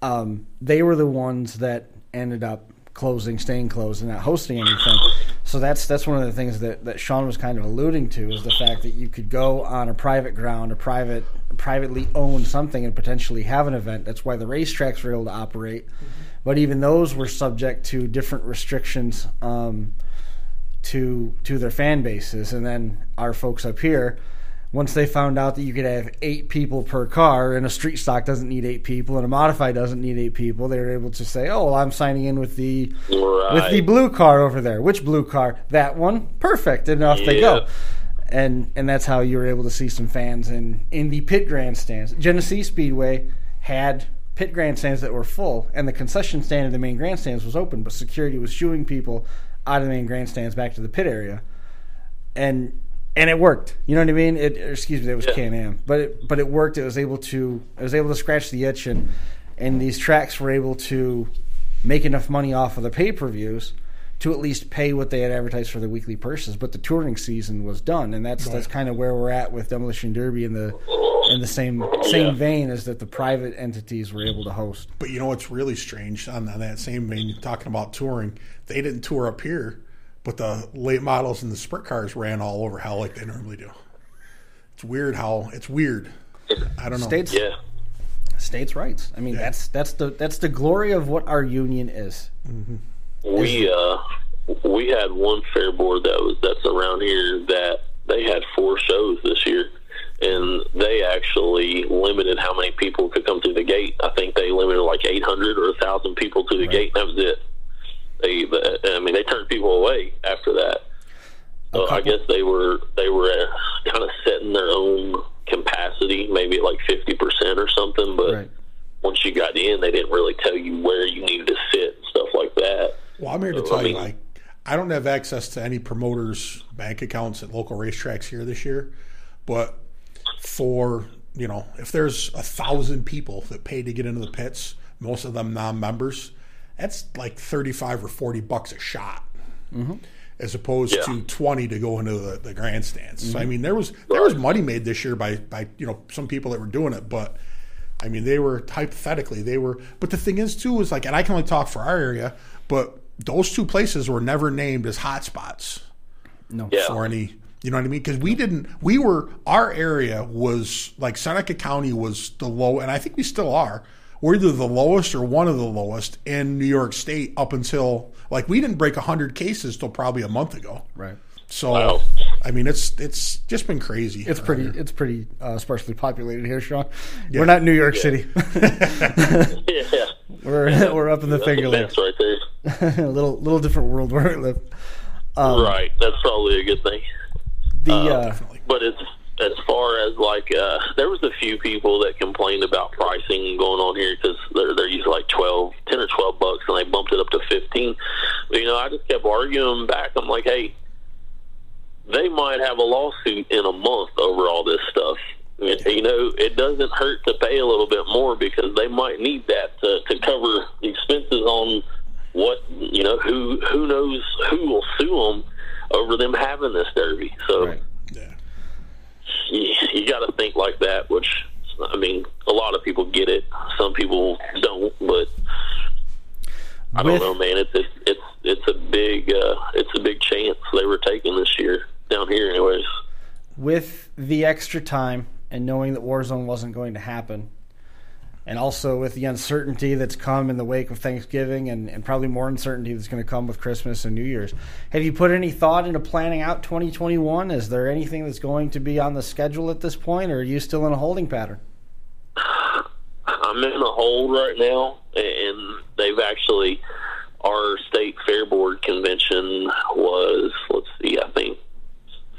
Speaker 2: um, they were the ones that ended up closing, staying closed, and not hosting anything. So that's that's one of the things that, that Shawn was kind of alluding to is the fact that you could go on a private ground, a private privately owned something, and potentially have an event. That's why the racetracks were able to operate, but even those were subject to different restrictions um, to to their fan bases. And then our folks up here once they found out that you could have eight people per car and a street stock doesn't need eight people and a modified doesn't need eight people, they were able to say, "Oh, well, I'm signing in with the
Speaker 4: Right.
Speaker 2: with the blue car over there. Which blue car? That one. Perfect." And off they go. And and that's how you were able to see some fans in in the pit grandstands. Genesee Speedway had pit grandstands that were full, and the concession stand in the main grandstands was open, but security was shooing people out of the main grandstands back to the pit area and and it worked. You know what I mean? It excuse me, it was
Speaker 4: Yeah.
Speaker 2: Can Am, but it, but it worked. It was able to it was able to scratch the itch, and and these tracks were able to make enough money off of the pay per views to at least pay what they had advertised for the weekly purses. But the touring season was done, and that's that's kind of where we're at with Demolition Derby in the in the same same
Speaker 4: Yeah.
Speaker 2: vein as that the private entities were able to host.
Speaker 3: But you know what's really strange on, on that same vein, talking about touring, they didn't tour up here, but the late models and the sprint cars ran all over hell like they normally do. It's weird how it's weird. I don't know.
Speaker 2: States
Speaker 4: Yeah.
Speaker 2: states' rights. I mean,
Speaker 3: Yeah.
Speaker 2: that's that's the that's the glory of what our union is.
Speaker 4: We uh we had one fair board that was that's around here that they had four shows this year and they actually limited how many people could come through the gate. I think they limited like 800 or 1000 people to the gate and that was it. They I mean they turned people away after that. So I guess they were they were uh, kind of setting their own capacity, maybe at like 50% or something, but
Speaker 2: Right.
Speaker 4: once you got in, they didn't really tell you where you needed to sit and stuff like that.
Speaker 3: Well, I'm here to
Speaker 4: I
Speaker 3: tell you, like, I don't have access to any promoters' bank accounts at local racetracks here this year, but for you know, if there's a thousand people that pay to get into the pits, most of them non-members, that's like thirty-five or forty bucks a shot, mm-hmm. as opposed
Speaker 4: Yeah.
Speaker 3: to twenty to go into the, the grandstands. So I mm-hmm. mean, there was there was money made this year by by you know some people that were doing it, but. I mean, they were hypothetically they were, but the thing is too is like, and I can only talk for our area, but those two places were never named as hotspots
Speaker 2: No.
Speaker 4: Yeah.
Speaker 3: for any. You know what I mean? Because we didn't. We were our area was like Seneca County was the low, and I think we still are. We're either the lowest or one of the lowest in New York State up until like we didn't break hundred cases till probably a month ago.
Speaker 2: Right.
Speaker 3: So
Speaker 4: Wow.
Speaker 3: I mean, it's it's just been crazy.
Speaker 2: It's pretty.
Speaker 3: here.
Speaker 2: It's pretty uh, sparsely populated here, Shawn. We're not New York City. *laughs*
Speaker 4: Yeah.
Speaker 2: we're *laughs* we're up in the
Speaker 4: That's
Speaker 2: Finger Lakes.
Speaker 4: mess right there.
Speaker 2: a *laughs* little little different world where we live. Um,
Speaker 4: right. That's probably a good thing.
Speaker 2: The uh,
Speaker 4: But it's as far as like uh there was a few people that complained about pricing going on here because they're they're usually like 12 10 or 12 bucks and they bumped it up to 15 but you know i just kept arguing back. I'm like hey they might have a lawsuit in a month over all this stuff. You know it doesn't hurt to pay a little bit more because they might need that to, to cover expenses on what you know who who knows who will sue them over them having this derby. So
Speaker 2: right.
Speaker 4: You, you got to think like that. Which I mean, a lot of people get it. Some people don't, but I
Speaker 2: With-
Speaker 4: don't know, man. It's it's it's, it's a big uh, it's a big chance they were taking this year down here, anyways.
Speaker 2: with the extra time and knowing that Warzone wasn't going to happen, and also with the uncertainty that's come in the wake of Thanksgiving and, and probably more uncertainty that's going to come with Christmas and New Year's, have you put any thought into planning out 2021? Is there anything that's going to be on the schedule at this point, or are you still in a holding pattern?
Speaker 4: I'm in a hold right now, and they've actually our state fair board convention was let's see, I think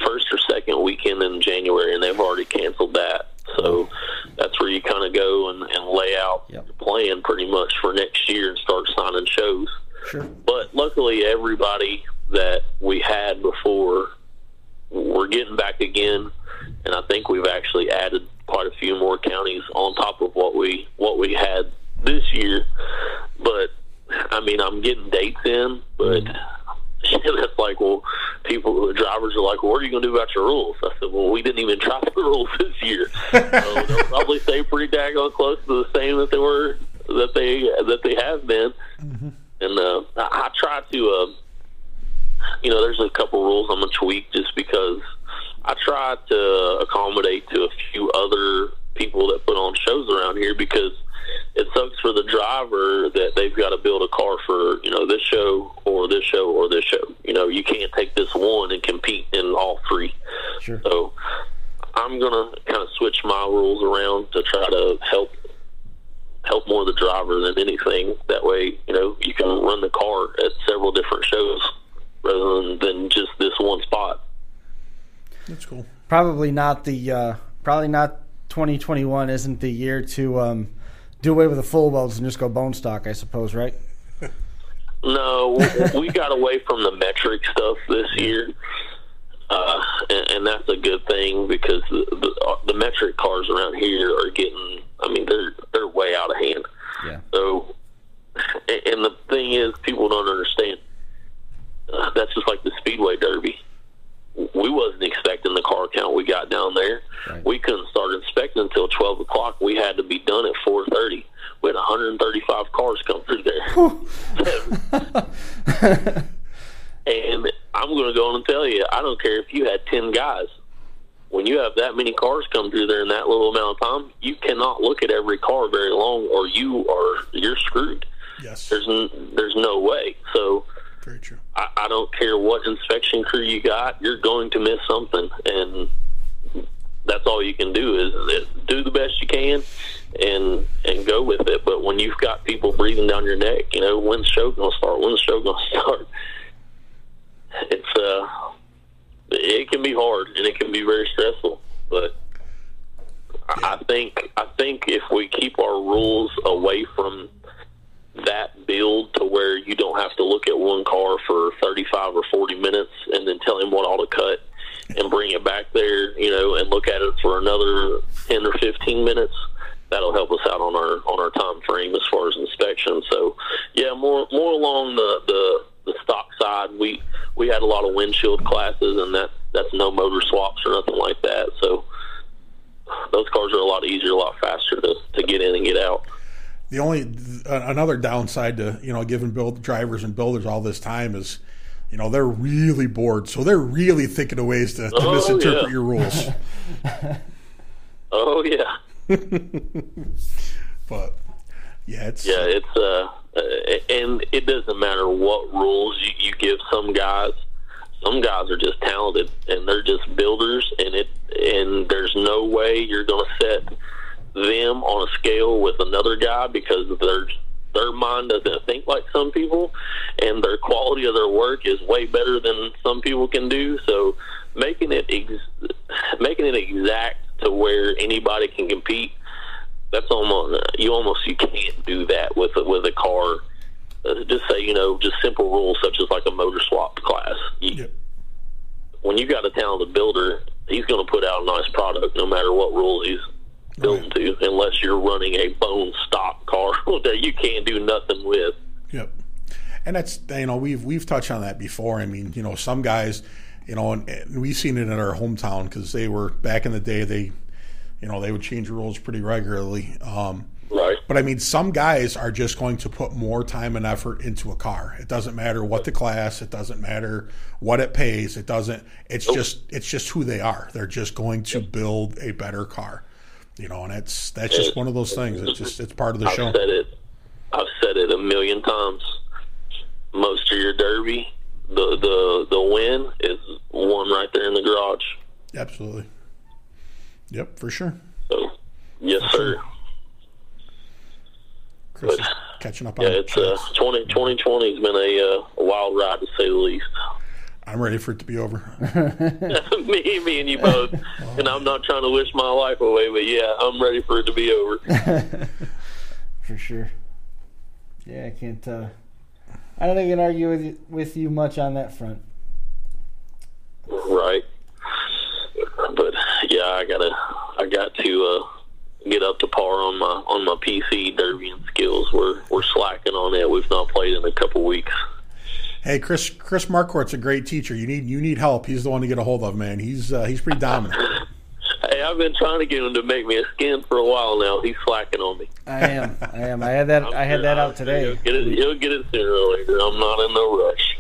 Speaker 4: first or second weekend in January, and they've already canceled that. So that's where you kind of go and, and lay out
Speaker 2: Yep.
Speaker 4: your plan pretty much for next year and start signing shows.
Speaker 2: Sure.
Speaker 4: But luckily, everybody that we had before, we're getting back again, and I think we've actually added quite a few more counties on top of what we what we had this year. But I mean, I'm getting dates in, but mm-hmm. *laughs* that's like, well, people, the drivers are like, well, what are you going to do about your rules? I said, well, we didn't even *laughs* try the rules this year. *laughs* so they'll probably stay pretty daggone close to the same that they were that they that they have been. Mm-hmm. And uh, I, I try to, uh, you know, there's a couple rules I'm gonna tweak just because I try to accommodate to a few other people that put on shows around here because it sucks for the driver that they've got to build a car for you know this show or this show or this show. You know, you can't take this one and compete in all three.
Speaker 2: Sure.
Speaker 4: So I'm gonna kind of switch my rules around to try to help help more the driver than anything. That way, you know, you can run the car at several different shows rather than, than just this one spot.
Speaker 3: That's cool.
Speaker 2: Probably not the uh, probably not 2021 isn't the year to um, do away with the full welds and just go bone stock, I suppose, right? *laughs*
Speaker 4: No, we got away from the metric stuff this year, uh, and, and that's a good thing because the, the, the metric cars around here are getting. I mean, they're they're way out of hand.
Speaker 2: Yeah.
Speaker 4: So, and the thing is, people don't understand. Uh, that's just like the Speedway Derby. We wasn't expecting the car count we got down there.
Speaker 2: Right.
Speaker 4: We couldn't start inspecting until twelve o'clock. We had to be done at four thirty. We had 135 cars come through there. and I'm going to go on and tell you, I don't care if you had 10 guys. When you have that many cars come through there in that little amount of time, you cannot look at every car very long, or you are you're screwed.
Speaker 3: Yes.
Speaker 4: There's n- there's no way. So
Speaker 3: Very true.
Speaker 4: I, I don't care what inspection crew you got, you're going to miss something, and that's all you can do is, is do the best you can and and go with it. But when you've got people breathing down your neck, you know when's the show going to start? When's the show going to start? It's uh, it can be hard and it can be very stressful, but. I I think I think if we keep our rules away from that build to where you don't have to look at one car for 35 or 40 minutes and then tell him what all to cut and bring it back there, you know, and look at it for another 10 or 15 minutes. That'll help us out on our on our time frame as far as inspection. So, yeah, more more along the the, the stock side. We we had a lot of windshield classes, and that that's no motor swaps nothing like that. So, those cars are a lot easier, a lot faster to to get in and get out.
Speaker 3: The only another downside to you know giving build drivers and builders all this time is, you know, they're really bored, so they're really thinking of ways to, to
Speaker 4: Oh,
Speaker 3: misinterpret
Speaker 4: yeah.
Speaker 3: your rules. *laughs*
Speaker 4: Oh yeah. *laughs*
Speaker 3: but yeah, it's
Speaker 4: Yeah, it's uh, uh, and it doesn't matter what rules you, you give some guys. Some guys are just talented and they're just builders, and it and there's no way you're going to set them on a scale with another guy because their their mind doesn't think like some people, and their quality of their work is way better than some people can do. So making it ex- making it exact to where anybody can compete that's almost you almost you can't do that with a, with a car. Uh, just say you know just simple rules such as like a motor swap class. You,
Speaker 3: Yep.
Speaker 4: When you got a talented builder, he's going to put out a nice product no matter what rules he's building to, unless you're running a bone stock car *laughs* that you can't do nothing with.
Speaker 3: Yep. And that's you know we've we've touched on that before. I mean, you know, some guys, you know, and, and we've seen it in our hometown because they were back in the day. They, you know, they would change rules pretty regularly. Um,
Speaker 4: Right.
Speaker 3: but I mean, some guys are just going to put more time and effort into a car. It doesn't matter what the class. It doesn't matter what it pays. It doesn't. It's just it's just who they are. They're just going to build a better car. You know, and it's that's just one of those things. It's just it's part of the
Speaker 4: I've
Speaker 3: show.
Speaker 4: said it. I've said it a million times. Most of your derby, the the the win is one right there in the garage.
Speaker 3: Absolutely. Yep, for sure.
Speaker 4: So, yes, sir.
Speaker 3: Chris is catching up on
Speaker 4: Yeah, it's uh, 20, 2020 has been a, uh, a wild ride to say the least.
Speaker 3: I'm ready for it to be over. *laughs* *laughs*
Speaker 4: me, me, and you both. And I'm not trying to wish my life away, but yeah, I'm ready for it to be over. *laughs*
Speaker 2: For sure. Yeah, I can't. Uh, I don't think I can argue with you, with you much on that front.
Speaker 4: My on my PC derbying skills. We're we're slacking on that. We've not played in a couple weeks.
Speaker 3: Hey, Chris Chris Marquardt's a great teacher. You need you need help. He's the one to get a hold of, man. He's uh, he's pretty dominant. *laughs*
Speaker 4: Hey, I've been trying to get him to make me a skin for a while now. He's slacking on me.
Speaker 2: I am. I am. I had that. I had that out
Speaker 4: He'll
Speaker 2: today.
Speaker 4: get it. He'll get it sooner or later. I'm not in no rush.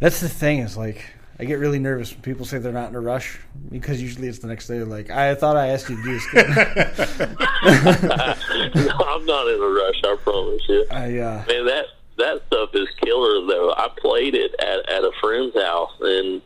Speaker 2: That's the thing. Is like I get really nervous when people say they're not in a rush because usually it's the next day. Like I thought I asked you to do this. *laughs*
Speaker 4: no, I'm not in a rush. I promise you.
Speaker 2: I uh,
Speaker 4: Man, that that stuff is killer though. I played it at at a friend's house, and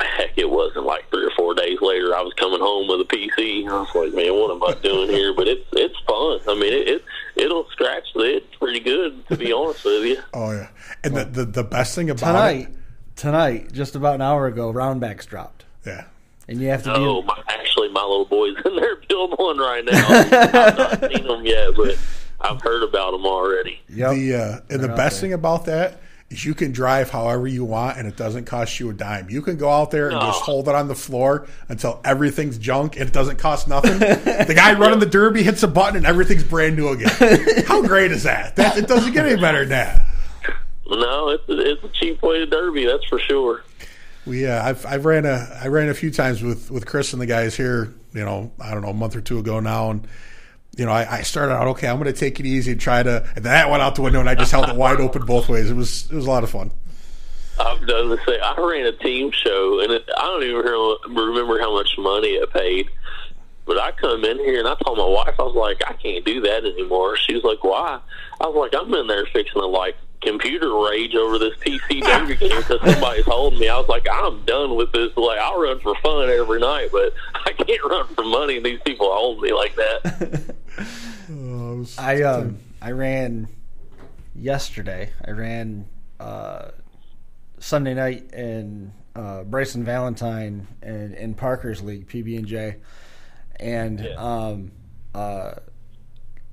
Speaker 4: heck, it wasn't like three or four days later. I was coming home with a PC. I was like, man, what am I doing here? But it's it's fun. I mean, it, it it'll scratch the itch pretty good, to be honest with you.
Speaker 3: Oh yeah, and the, the the best thing about
Speaker 2: tonight,
Speaker 3: it,
Speaker 2: tonight, just about an hour ago, roundbacks dropped,
Speaker 3: yeah.
Speaker 2: and you have to
Speaker 4: Oh,
Speaker 2: be.
Speaker 4: my, actually, my little boy's *laughs* in there building one right now. I've not seen them yet, but I've heard about them already.
Speaker 2: Yep.
Speaker 3: The uh, and the best
Speaker 2: there.
Speaker 3: thing about that is you can drive however you want, and it doesn't cost you a dime. You can go out there and just hold it on the floor until everything's junk, and it doesn't cost nothing. the guy running the derby hits a button, and everything's brand new again. *laughs* How great is that? That it doesn't get any better than that.
Speaker 4: No, it's a, it's a cheap way to derby, that's for sure.
Speaker 3: We uh, I've I've ran a I ran a few times with with Chris and the guys here. You know, I don't know a month or two ago now, and you know I, I started out okay. I'm going to take it easy and try to, and that went out the window, and I just held it wide open both ways. It was it was a lot of fun.
Speaker 4: I've done the same. I ran a team show, and it, I don't even remember how much money it paid. But I come in here and I told my wife, I was like, I can't do that anymore. She was like, Why? I was like, I'm in there fixing to like computer rage over this PC derby game because somebody's holding me. I was like, I'm done with this. Like, I'll run for fun every night, but *laughs* I can't run for money, and these people hold me like that. *laughs*
Speaker 3: Uh,
Speaker 2: I um I ran yesterday. I ran uh, Sunday night in uh, Bryson Valentine and in Parker's league PB and J, and um uh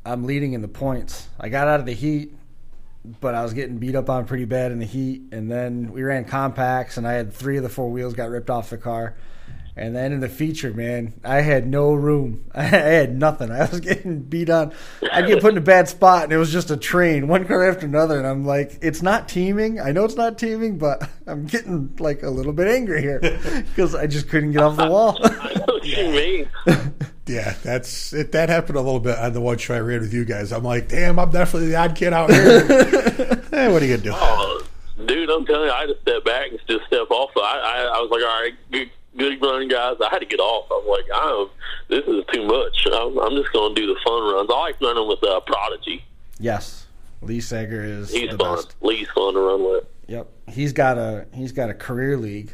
Speaker 2: I'm leading in the points. I got out of the heat, but I was getting beat up on pretty bad in the heat. And then we ran compacts, and I had three of the four wheels got ripped off the car. And then in the feature, man, I had no room. *laughs* I had nothing. I was getting beat on. I'd get put in a bad spot, and it was just a train, one car after another. And I'm like, it's not teaming. I know it's not teaming, but *laughs* I'm getting like a little bit angry here *laughs* because I just couldn't get off the wall.
Speaker 4: I know what you mean.
Speaker 3: Yeah, that's it. That happened a little bit on the one show I ran with you guys. I'm like, damn, I'm definitely the odd kid out here. hey, *laughs* what are you gonna do?
Speaker 4: Oh, dude, I'm telling you, I had to step back and just step off. So I, I, I was like, all right, good, good running, guys. I had to get off. I'm like, I'm, this is too much. I'm, I'm just going to do the fun runs. I like running with uh, Prodigy.
Speaker 2: yes, Lee Sager is
Speaker 4: He's
Speaker 2: the
Speaker 4: fun.
Speaker 2: best.
Speaker 4: Lee's fun to run with.
Speaker 2: Yep, he's got a he's got a career league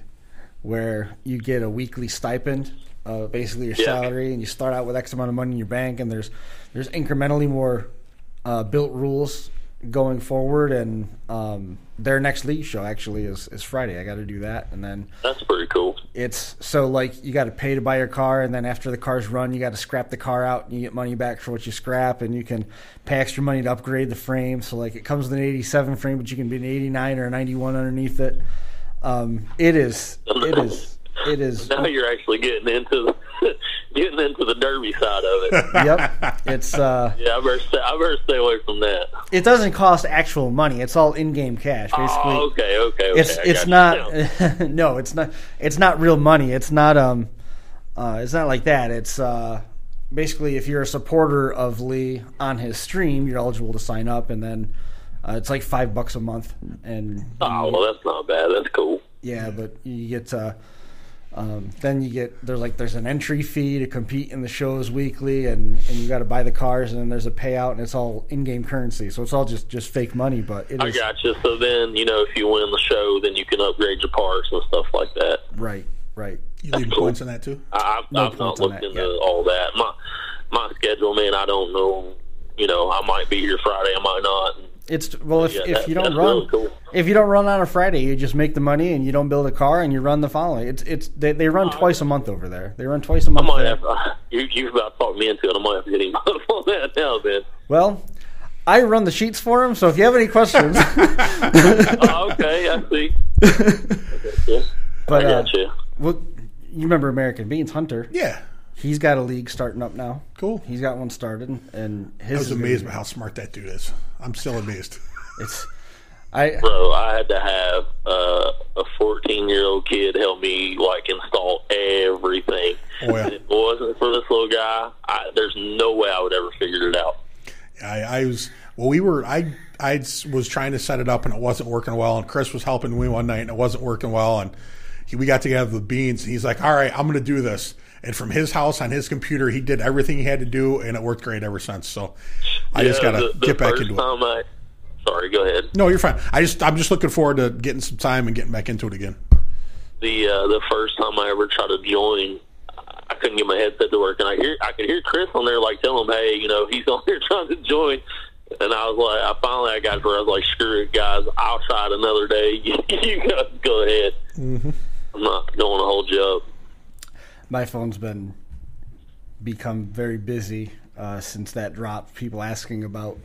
Speaker 2: where you get a weekly stipend, uh, basically your
Speaker 4: Yeah.
Speaker 2: salary, and you start out with X amount of money in your bank, and there's there's incrementally more uh, built rules going forward, and um, their next league show actually is is Friday. I got to do that, and then
Speaker 4: That's pretty cool.
Speaker 2: it's so like you got to pay to buy your car, and then after the car's run, you got to scrap the car out, and you get money back for what you scrap, and you can pay extra money to upgrade the frame. So like it comes with an '87 frame, but you can be an '89 or a '91 underneath it. Um, it is, it is, it is.
Speaker 4: Now you're actually getting into the *laughs* getting into the derby side of it. *laughs*
Speaker 2: Yep, it's uh,
Speaker 4: yeah, I better stay, I better stay away from that.
Speaker 2: it doesn't cost actual money. It's all in-game cash, basically.
Speaker 4: Oh, okay, okay, okay.
Speaker 2: it's
Speaker 4: I
Speaker 2: it's
Speaker 4: got you now.
Speaker 2: not *laughs* no it's not it's not real money it's not um uh it's not like that it's uh basically if you're a supporter of lee on his stream you're eligible to sign up and then uh, it's like five bucks a month and
Speaker 4: Oh, well, that's not bad. That's cool.
Speaker 2: yeah but you get uh um, then you get there's like there's an entry fee to compete in the shows weekly and, and you got to buy the cars and then there's a payout and it's all in-game currency so it's all just just fake money but it
Speaker 4: I
Speaker 2: is
Speaker 4: got you. So then, you know, if you win the show, then you can upgrade your parts and stuff like that.
Speaker 2: right right
Speaker 3: You leave
Speaker 4: cool.
Speaker 3: points on that too.
Speaker 4: I, I've,
Speaker 2: No
Speaker 4: I've not looked into
Speaker 2: yet.
Speaker 4: all that. My my schedule, man, I don't know. You know, I might be here Friday, I might not.
Speaker 2: It's well if,
Speaker 4: Yeah,
Speaker 2: if
Speaker 4: that-
Speaker 2: you don't run
Speaker 4: really cool.
Speaker 2: if you don't run on a Friday, you just make the money and you don't build a car and you run the following. It's it's they, they run twice a month over there. They run twice a month.
Speaker 4: might
Speaker 2: there.
Speaker 4: have. You you've about talked me into it. I might have to get him up *laughs* on that now. Then.
Speaker 2: Well, I run the sheets for him, so if you have any questions, *laughs*
Speaker 4: oh, okay, I see. *laughs* I got
Speaker 2: but
Speaker 4: I
Speaker 2: uh,
Speaker 4: you.
Speaker 2: well, you remember American Beans Hunter?
Speaker 3: Yeah,
Speaker 2: He's got a league starting up now.
Speaker 3: Cool.
Speaker 2: He's got one started, and his
Speaker 3: I was amazed by how smart that dude is. I'm still amazed.
Speaker 2: It's I
Speaker 4: Bro, I had to have uh, a 14 year old kid help me like install everything.
Speaker 3: Oh, yeah.
Speaker 4: If it wasn't for this little guy, I, there's no way I would ever figured it out.
Speaker 3: I, I was well. We were I I was trying to set it up and it wasn't working well. And Chris was helping me one night and it wasn't working well. And he, we got together with beans. And he's like, "All right, I'm going to do this." And from his house on his computer, he did everything he had to do, and it worked great ever since. So I just got to get back into it.
Speaker 4: I, sorry, go ahead.
Speaker 3: No, you're fine. I just I'm just looking forward to getting some time and getting back into it again.
Speaker 4: The uh, the first time I ever tried to join, I couldn't get my headset to work, and I hear I could hear Chris on there like telling him, "Hey, you know, he's *laughs* on there trying to join." And I was like, I finally I got to where I was like, "Screw it, guys! I'll try it another day. *laughs* you guys go ahead.
Speaker 3: Mm-hmm.
Speaker 4: I'm not going to hold you up."
Speaker 2: My phone's been become very busy uh, since that dropped. People asking about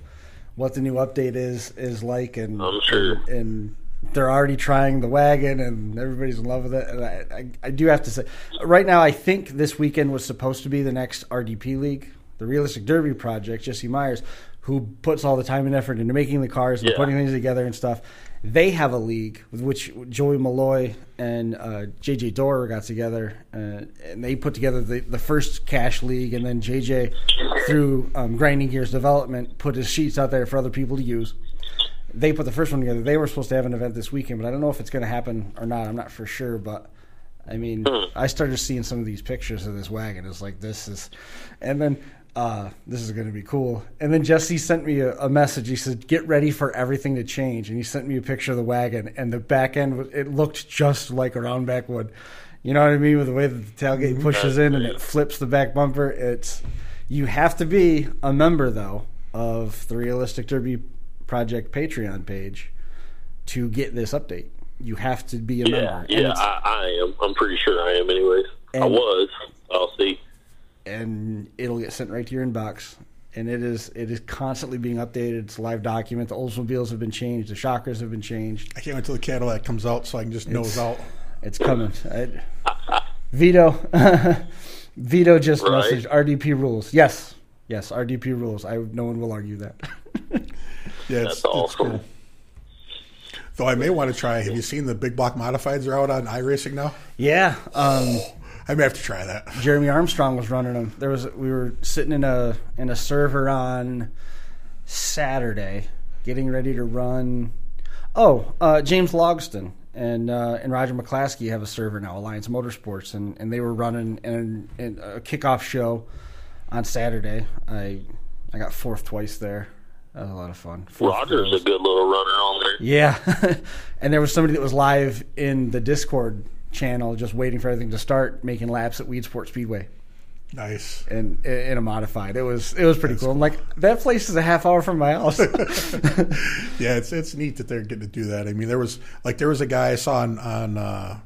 Speaker 2: what the new update is is like, and
Speaker 4: I'm sure.
Speaker 2: and, and they're already trying the wagon, and everybody's in love with it. And I, I, I do have to say, right now, I think this weekend was supposed to be the next RDP league, the Realistic Derby project. Jesse Myers, who puts all the time and effort into making the cars and
Speaker 4: Yeah.
Speaker 2: putting things together and stuff. They have a league with which Joey Malloy and uh, JJ Dorer got together, uh, and they put together the, the first cash league. And then JJ, through um, Grinding Gears Development, put his sheets out there for other people to use. They put the first one together. They were supposed to have an event this weekend, but I don't know if it's going to happen or not. I'm not for sure, but I mean, I started seeing some of these pictures of this wagon. It's like this is, and then uh, this is going to be cool. And then Jesse sent me a, a message. He said, "Get ready for everything to change." And he sent me a picture of the wagon, and the back end it looked just like a round back would. You know what I mean? With the way that the tailgate pushes in and it flips the back bumper. It's you have to be a member though of the Realistic Derby Project Patreon page to get this update. You have to be a
Speaker 4: Yeah,
Speaker 2: member.
Speaker 4: Yeah, I, I am. I'm pretty sure I am. Anyways, I was. I'll see.
Speaker 2: And it'll get sent right to your inbox. And it is it is constantly being updated. It's a live document. The Oldsmobiles have been changed. The shockers have been changed.
Speaker 3: I can't wait till the Cadillac comes out so I can just nose out.
Speaker 2: It's coming. I- Vito, *laughs* Vito just
Speaker 4: Right.
Speaker 2: messaged RDP rules. Yes, yes, RDP rules. I no one will argue that. *laughs*
Speaker 3: Yeah,
Speaker 4: That's
Speaker 3: it's, it's
Speaker 4: awesome.
Speaker 3: cool. Though I may want to try. Have you seen the big block modifieds are out on iRacing now?
Speaker 2: yeah, um,
Speaker 3: I may have to try that. *laughs*
Speaker 2: Jeremy Armstrong was running them. There was we were sitting in a in a server on Saturday, getting ready to run. Oh, uh, James Logston and uh, and Roger McClaskey have a server now, Alliance Motorsports, and, and they were running in, in a kickoff show on Saturday. I I got fourth twice there. That was a lot of fun. Fourth
Speaker 4: Roger's
Speaker 2: was-
Speaker 4: a good little runner on there.
Speaker 2: yeah, *laughs* and there was somebody that was live in the Discord channel, just waiting for everything to start, making laps at Weedsport Speedway
Speaker 3: Nice.
Speaker 2: And in a modified. It was it was pretty cool. I'm like, that place is a half hour from my house. *laughs*
Speaker 3: Yeah, it's it's neat that they're getting to do that. I mean, there was like there was a guy I saw on on uh,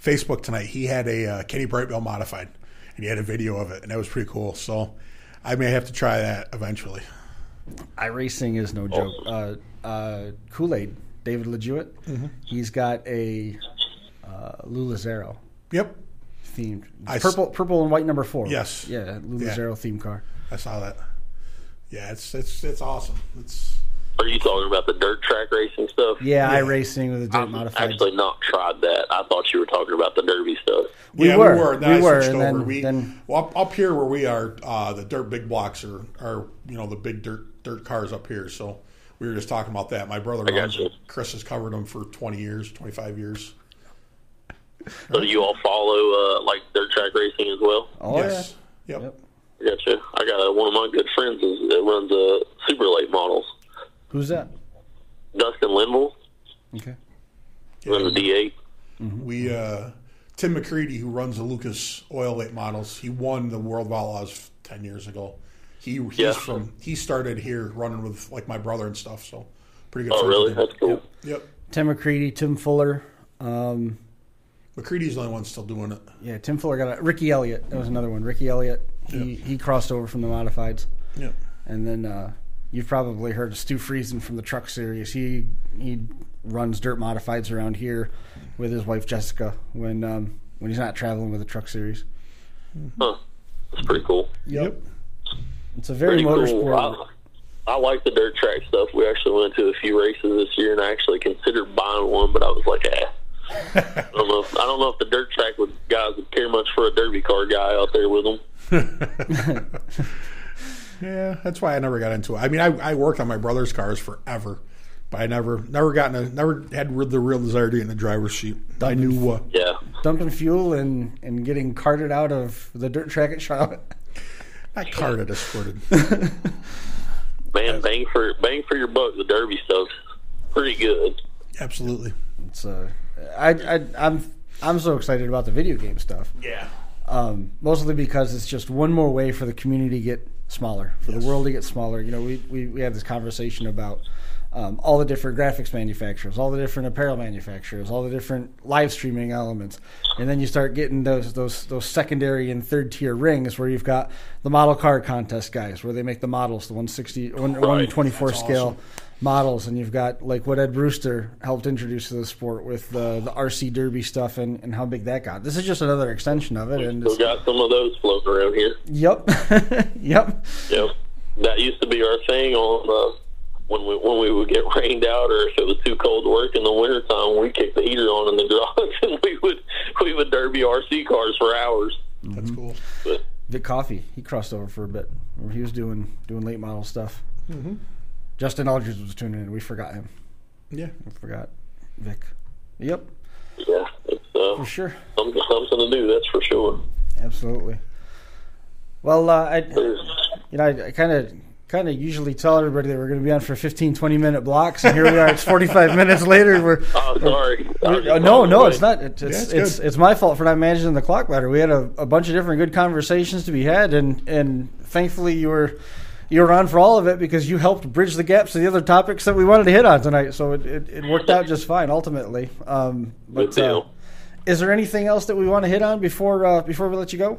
Speaker 3: Facebook tonight. He had a uh, Kenny Brightbill modified, and he had a video of it, and that was pretty cool. So I may have to try that eventually.
Speaker 2: iRacing is no joke. Uh, uh, Kool Aid, David LeJewitt, he's got a uh, Lula Zero
Speaker 3: Yep,
Speaker 2: themed
Speaker 3: I s-
Speaker 2: purple purple and white number four.
Speaker 3: Yes.
Speaker 2: yeah, Lula
Speaker 3: Yeah.
Speaker 2: Zero theme car.
Speaker 3: I saw that. Yeah, it's it's it's awesome. It's
Speaker 4: Are you talking about the dirt track racing stuff?
Speaker 2: Yeah,
Speaker 3: Yeah.
Speaker 2: racing with a dirt
Speaker 4: I've
Speaker 2: modified.
Speaker 4: actually not tried that. I thought you were talking about the derby stuff.
Speaker 2: We
Speaker 3: yeah,
Speaker 2: were.
Speaker 3: we were. Then
Speaker 2: We were,
Speaker 3: switched
Speaker 2: and
Speaker 3: over.
Speaker 2: then-
Speaker 3: we
Speaker 2: then-
Speaker 3: well, up, up here where we are, uh, the dirt big blocks are are you know the big dirt dirt cars up here. So we were just talking about that. My brother
Speaker 4: I
Speaker 3: runs
Speaker 4: gotcha.
Speaker 3: Chris has covered them for twenty years, twenty five years. *laughs*
Speaker 4: So do you all follow uh, like dirt track racing as well?
Speaker 2: Oh
Speaker 3: yes.
Speaker 2: yeah.
Speaker 3: Yep.
Speaker 2: Yep.
Speaker 4: Gotcha. I got uh, one of my good friends is, that runs uh, super late models.
Speaker 2: Who's that?
Speaker 4: Dustin Linville
Speaker 2: Okay.
Speaker 4: runs the D8.
Speaker 3: We uh, Tim McCreadie, who runs the Lucas Oil Late Models, he won the World of Outlaws ten years ago. He he's
Speaker 4: Yeah.
Speaker 3: from he started here running with like my brother and stuff. So pretty good.
Speaker 4: Oh,
Speaker 3: friends
Speaker 4: really?
Speaker 3: with.
Speaker 4: That's cool.
Speaker 3: Yep. yep.
Speaker 2: Tim McCreadie, Tim Fuller. Um,
Speaker 3: McCreadie's the only one still doing it.
Speaker 2: yeah, Tim Fuller got a Ricky Elliott. That was another one. Ricky Elliott. He he crossed over from the modifieds.
Speaker 3: Yep.
Speaker 2: And then uh, you've probably heard of Stu Friesen from the Truck Series. He he runs dirt modifieds around here with his wife Jessica when um, when he's not traveling with the Truck Series.
Speaker 4: Huh. It's pretty cool.
Speaker 3: Yep.
Speaker 2: It's a very
Speaker 4: Pretty cool.
Speaker 2: motorsport.
Speaker 4: I, I like the dirt track stuff. We actually went to a few races this year, and I actually considered buying one, but I was like, ah. I don't know. If, I don't know if the dirt track would guys would care much for a derby car guy out there with them. *laughs*
Speaker 3: Yeah, that's why I never got into it. I mean, I, I worked on my brother's cars forever, but I never never gotten a never had the real desire to get in the driver's seat. I knew uh,
Speaker 4: Yeah,
Speaker 2: Dumping fuel and, and getting carted out of the dirt track at Charlotte.
Speaker 3: not carted, escorted. *laughs*
Speaker 4: man, bang for bang for your buck. The derby stuff's pretty good.
Speaker 3: Absolutely.
Speaker 2: It's uh, I, I I'm I'm so excited about the video game stuff.
Speaker 3: Yeah.
Speaker 2: um, mostly because it's just one more way for the community to get smaller, for the world to get smaller. You know, we, we, we had this conversation about um, all the different graphics manufacturers, all the different apparel manufacturers, all the different live streaming elements, and then you start getting those those those secondary and third tier rings where you've got the model car contest guys, where they make the models, the 160, 124
Speaker 3: That's
Speaker 2: scale.
Speaker 3: awesome.
Speaker 2: Models and you've got like what Ed Brewster helped introduce to the sport with the the RC Derby stuff and, and how big that got. This is just another extension of it, and
Speaker 4: Still
Speaker 2: it's,
Speaker 4: got some of those floating around here.
Speaker 2: Yep. *laughs* yep.
Speaker 4: Yep, that used to be our thing on uh, when we when we would get rained out or if it was too cold to work in the wintertime, we'd kick the heater on in the *laughs* garage and we would we would derby RC cars for hours.
Speaker 3: That's cool.
Speaker 4: But
Speaker 2: Vic Coffey, he crossed over for a bit. He was doing doing late model stuff. Justin Aldridge was tuning in. We forgot him.
Speaker 3: Yeah.
Speaker 2: We forgot Vic. Yep,
Speaker 4: yeah, it's uh,
Speaker 2: for sure.
Speaker 4: something something to do. That's for sure.
Speaker 2: Absolutely. Well, uh, I you know I kind of kind of usually tell everybody that we're going to be on for 15, 20 minute blocks, and here we are. It's forty five minutes later. We're *laughs*
Speaker 4: oh, sorry. I was
Speaker 2: Uh, no, no, it's not. It's it's,
Speaker 3: it's
Speaker 2: it's, it's my fault for not managing the clock better. We had a, a bunch of different good conversations to be had, and and thankfully you were you were on for all of it because you helped bridge the gaps to the other topics that we wanted to hit on tonight. So it, it, it worked out just fine ultimately. Um,
Speaker 4: Good
Speaker 2: but uh, is there anything else that we want to hit on before uh, before we let you go?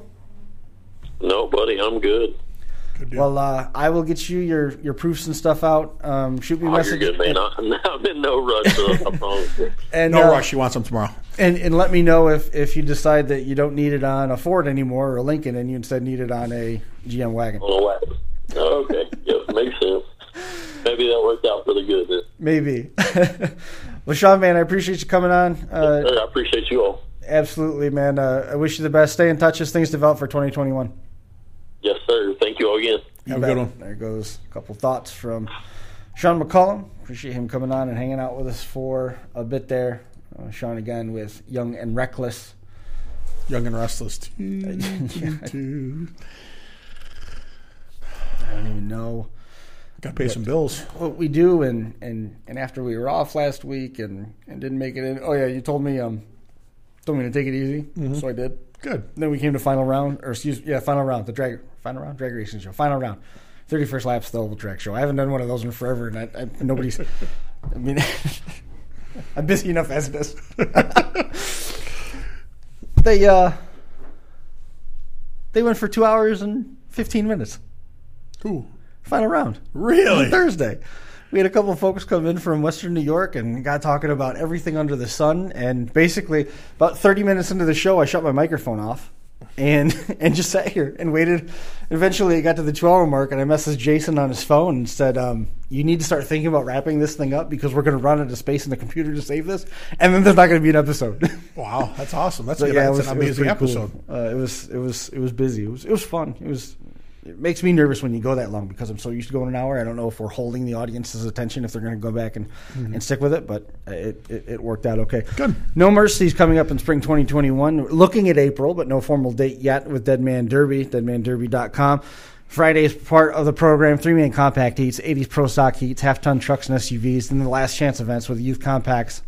Speaker 4: No, buddy, I'm good.
Speaker 3: Good.
Speaker 2: Well, uh, I will get you your, your proofs and stuff out. Um, shoot me a
Speaker 4: Oh, you're
Speaker 2: message
Speaker 4: good, man.
Speaker 2: and,
Speaker 4: I, *laughs* I'm in no rush. So I *laughs* promise you.
Speaker 2: and,
Speaker 3: no
Speaker 2: uh,
Speaker 3: rush. You want some tomorrow?
Speaker 2: And, and let me know if, if you decide that you don't need it on a Ford anymore or a Lincoln and you instead need it on a GM wagon.
Speaker 4: On a wagon. Oh, okay. Yep, makes sense. Maybe that worked out for the good. Then.
Speaker 2: Maybe. *laughs* well, Shawn, man, I appreciate you coming on. Uh,
Speaker 4: I appreciate you all.
Speaker 2: absolutely, man. Uh, I wish you the best. Stay in touch as things develop for 2021.
Speaker 4: Yes, sir. Thank you all again.
Speaker 3: Have a good one.
Speaker 2: There goes a couple thoughts from Shawn McCollum. Appreciate him coming on and hanging out with us for a bit there. Uh, Shawn again with Young and Wreckless.
Speaker 3: Young and restless. *laughs*
Speaker 2: I don't even know.
Speaker 3: Got to pay some bills.
Speaker 2: what we do and and and after we were off last week and and didn't make it in oh yeah you told me um told me to take it easy. So i did.
Speaker 3: Good.
Speaker 2: then we came to final round or excuse yeah final round the drag final round? Drag racing show. Final round. 31st laps the oval track show. I haven't done one of those in forever and I, I, nobody's i mean *laughs* i'm busy enough as it is. *laughs* They uh they went for two hours and 15 minutes
Speaker 3: Who?
Speaker 2: final round
Speaker 3: Really?
Speaker 2: on Thursday. We had a couple of folks come in from Western New York and got talking about everything under the sun. And basically, about 30 minutes into the show, I shut my microphone off and *laughs* and just sat here and waited. Eventually, it got to the 12 hour mark, and I messaged Jason on his phone and said, um, "You need to start thinking about wrapping this thing up because we're going to run out of space in the computer to save this, and then there's not going to be an episode." *laughs*
Speaker 3: Wow, that's awesome. That's,
Speaker 2: So,
Speaker 3: a
Speaker 2: yeah, it was,
Speaker 3: an
Speaker 2: it was
Speaker 3: amazing
Speaker 2: pretty cool.
Speaker 3: episode.
Speaker 2: Uh, it was it was it was busy. It was it was fun. It was. It makes me nervous when you go that long because I'm so used to going an hour. I don't know if we're holding the audience's attention if they're going to go back and, mm-hmm. and stick with it, but it, it, it worked out okay.
Speaker 3: Good.
Speaker 2: No Mercy's coming up in spring 2021. Looking at April, but no formal date yet with Dead Man Derby, deadmanderby.com. Friday is part of the program. Three man compact heats, 80s pro stock heats, half ton trucks and SUVs, and the last chance events with youth compacts,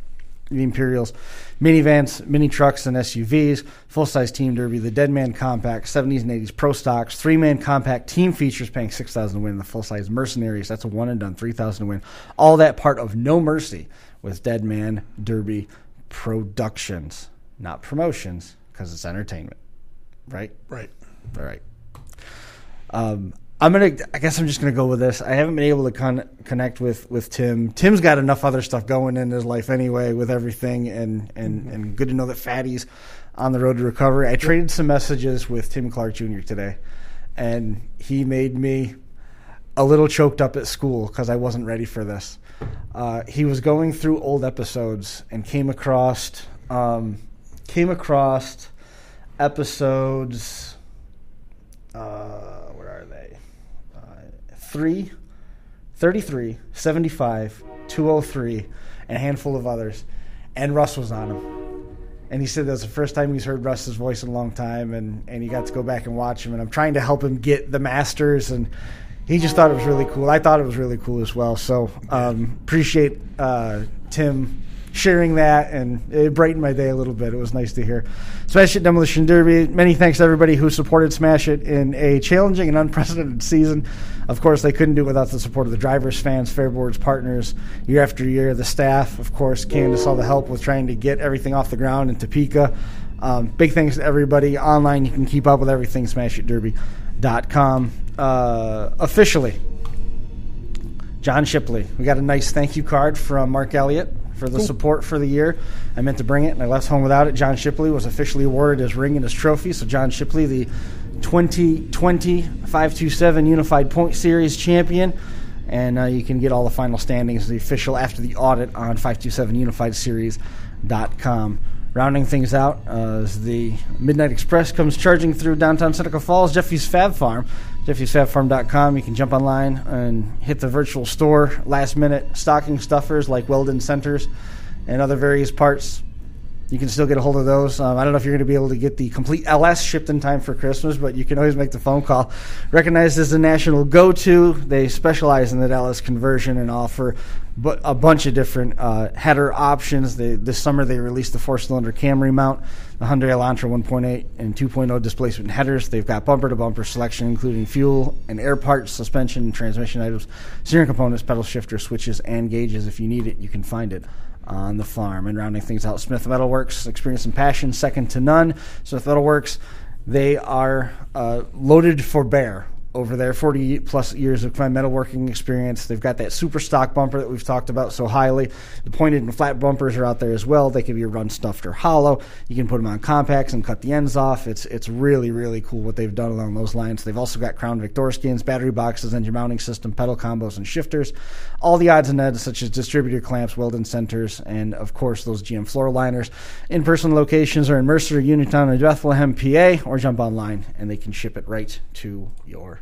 Speaker 2: the Imperials, minivans, mini trucks, and SUVs, full size team derby, the Dead Man Compact, 70s and 80s pro stocks, three man compact team features paying 6000 to win, the full size mercenaries, that's a one and done, 3000 to win. All that part of No Mercy with Dead Man Derby Productions, not promotions, because it's entertainment. Right?
Speaker 3: Right.
Speaker 2: All right. Um, I'm gonna. I guess I'm just gonna go with this. I haven't been able to con- connect with with Tim. Tim's got enough other stuff going in his life anyway, with everything, and and and good to know that Fatty's on the road to recovery. I traded some messages with Tim Clark Jr. today, and he made me a little choked up at school because I wasn't ready for this. Uh, he was going through old episodes and came across um, came across episodes. Uh, 3, 33, 75, 203, and a handful of others. And Russ was on them. And he said that's the first time he's heard Russ's voice in a long time, and, and he got to go back and watch him. And I'm trying to help him get the Masters, and he just thought it was really cool. I thought it was really cool as well. So um, appreciate uh, Tim sharing that, and it brightened my day a little bit. It was nice to hear. Smash It Demolition Derby. Many thanks to everybody who supported Smash It in a challenging and unprecedented season. Of course, they couldn't do it without the support of the drivers, fans, Fairboards partners, year after year. The staff, of course, Candace, all the help with trying to get everything off the ground in Topeka. Um, big thanks to everybody online. You can keep up with everything, smashitderby.com. Uh, officially, John Shipley. We got a nice thank you card from Mark Elliott for the support for the year. I meant to bring it, and I left home without it. John Shipley was officially awarded his ring and his trophy. So, John Shipley, the 2020 527 Unified Point Series champion. And uh, you can get all the final standings, the official after the audit on 527unifiedseries.com. Rounding things out uh, as the Midnight Express comes charging through downtown Seneca Falls, Jeffy's Fab Farm. Jeffy'sFabFarm.com. You can jump online and hit the virtual store. Last minute stocking stuffers like Weldon Centers and other various parts. You can still get a hold of those. Um, I don't know if you're going to be able to get the complete LS shipped in time for Christmas, but you can always make the phone call. Recognized as the national go to, they specialize in that LS conversion and offer a bunch of different uh, header options. They, this summer, they released the four cylinder Camry mount, the Hyundai Elantra 1.8 and 2.0 displacement headers. They've got bumper to bumper selection, including fuel and air parts, suspension, transmission items, steering components, pedal shifter, switches, and gauges. If you need it, you can find it on the farm. And rounding things out, Smith Metalworks, experience and passion, second to none. Smith Metalworks, they are uh, loaded for bear over there, 40 plus years of fine metalworking experience. They've got that super stock bumper that we've talked about so highly. The pointed and flat bumpers are out there as well. They can be run stuffed or hollow. You can put them on compacts and cut the ends off. It's it's really really cool what they've done along those lines. They've also got Crown Victor skins, battery boxes, engine mounting system, pedal combos, and shifters. All the odds and ends such as distributor clamps, welding centers, and of course those GM floor liners. In person locations are in Mercer, Uniontown, and Bethlehem, PA, or jump online and they can ship it right to your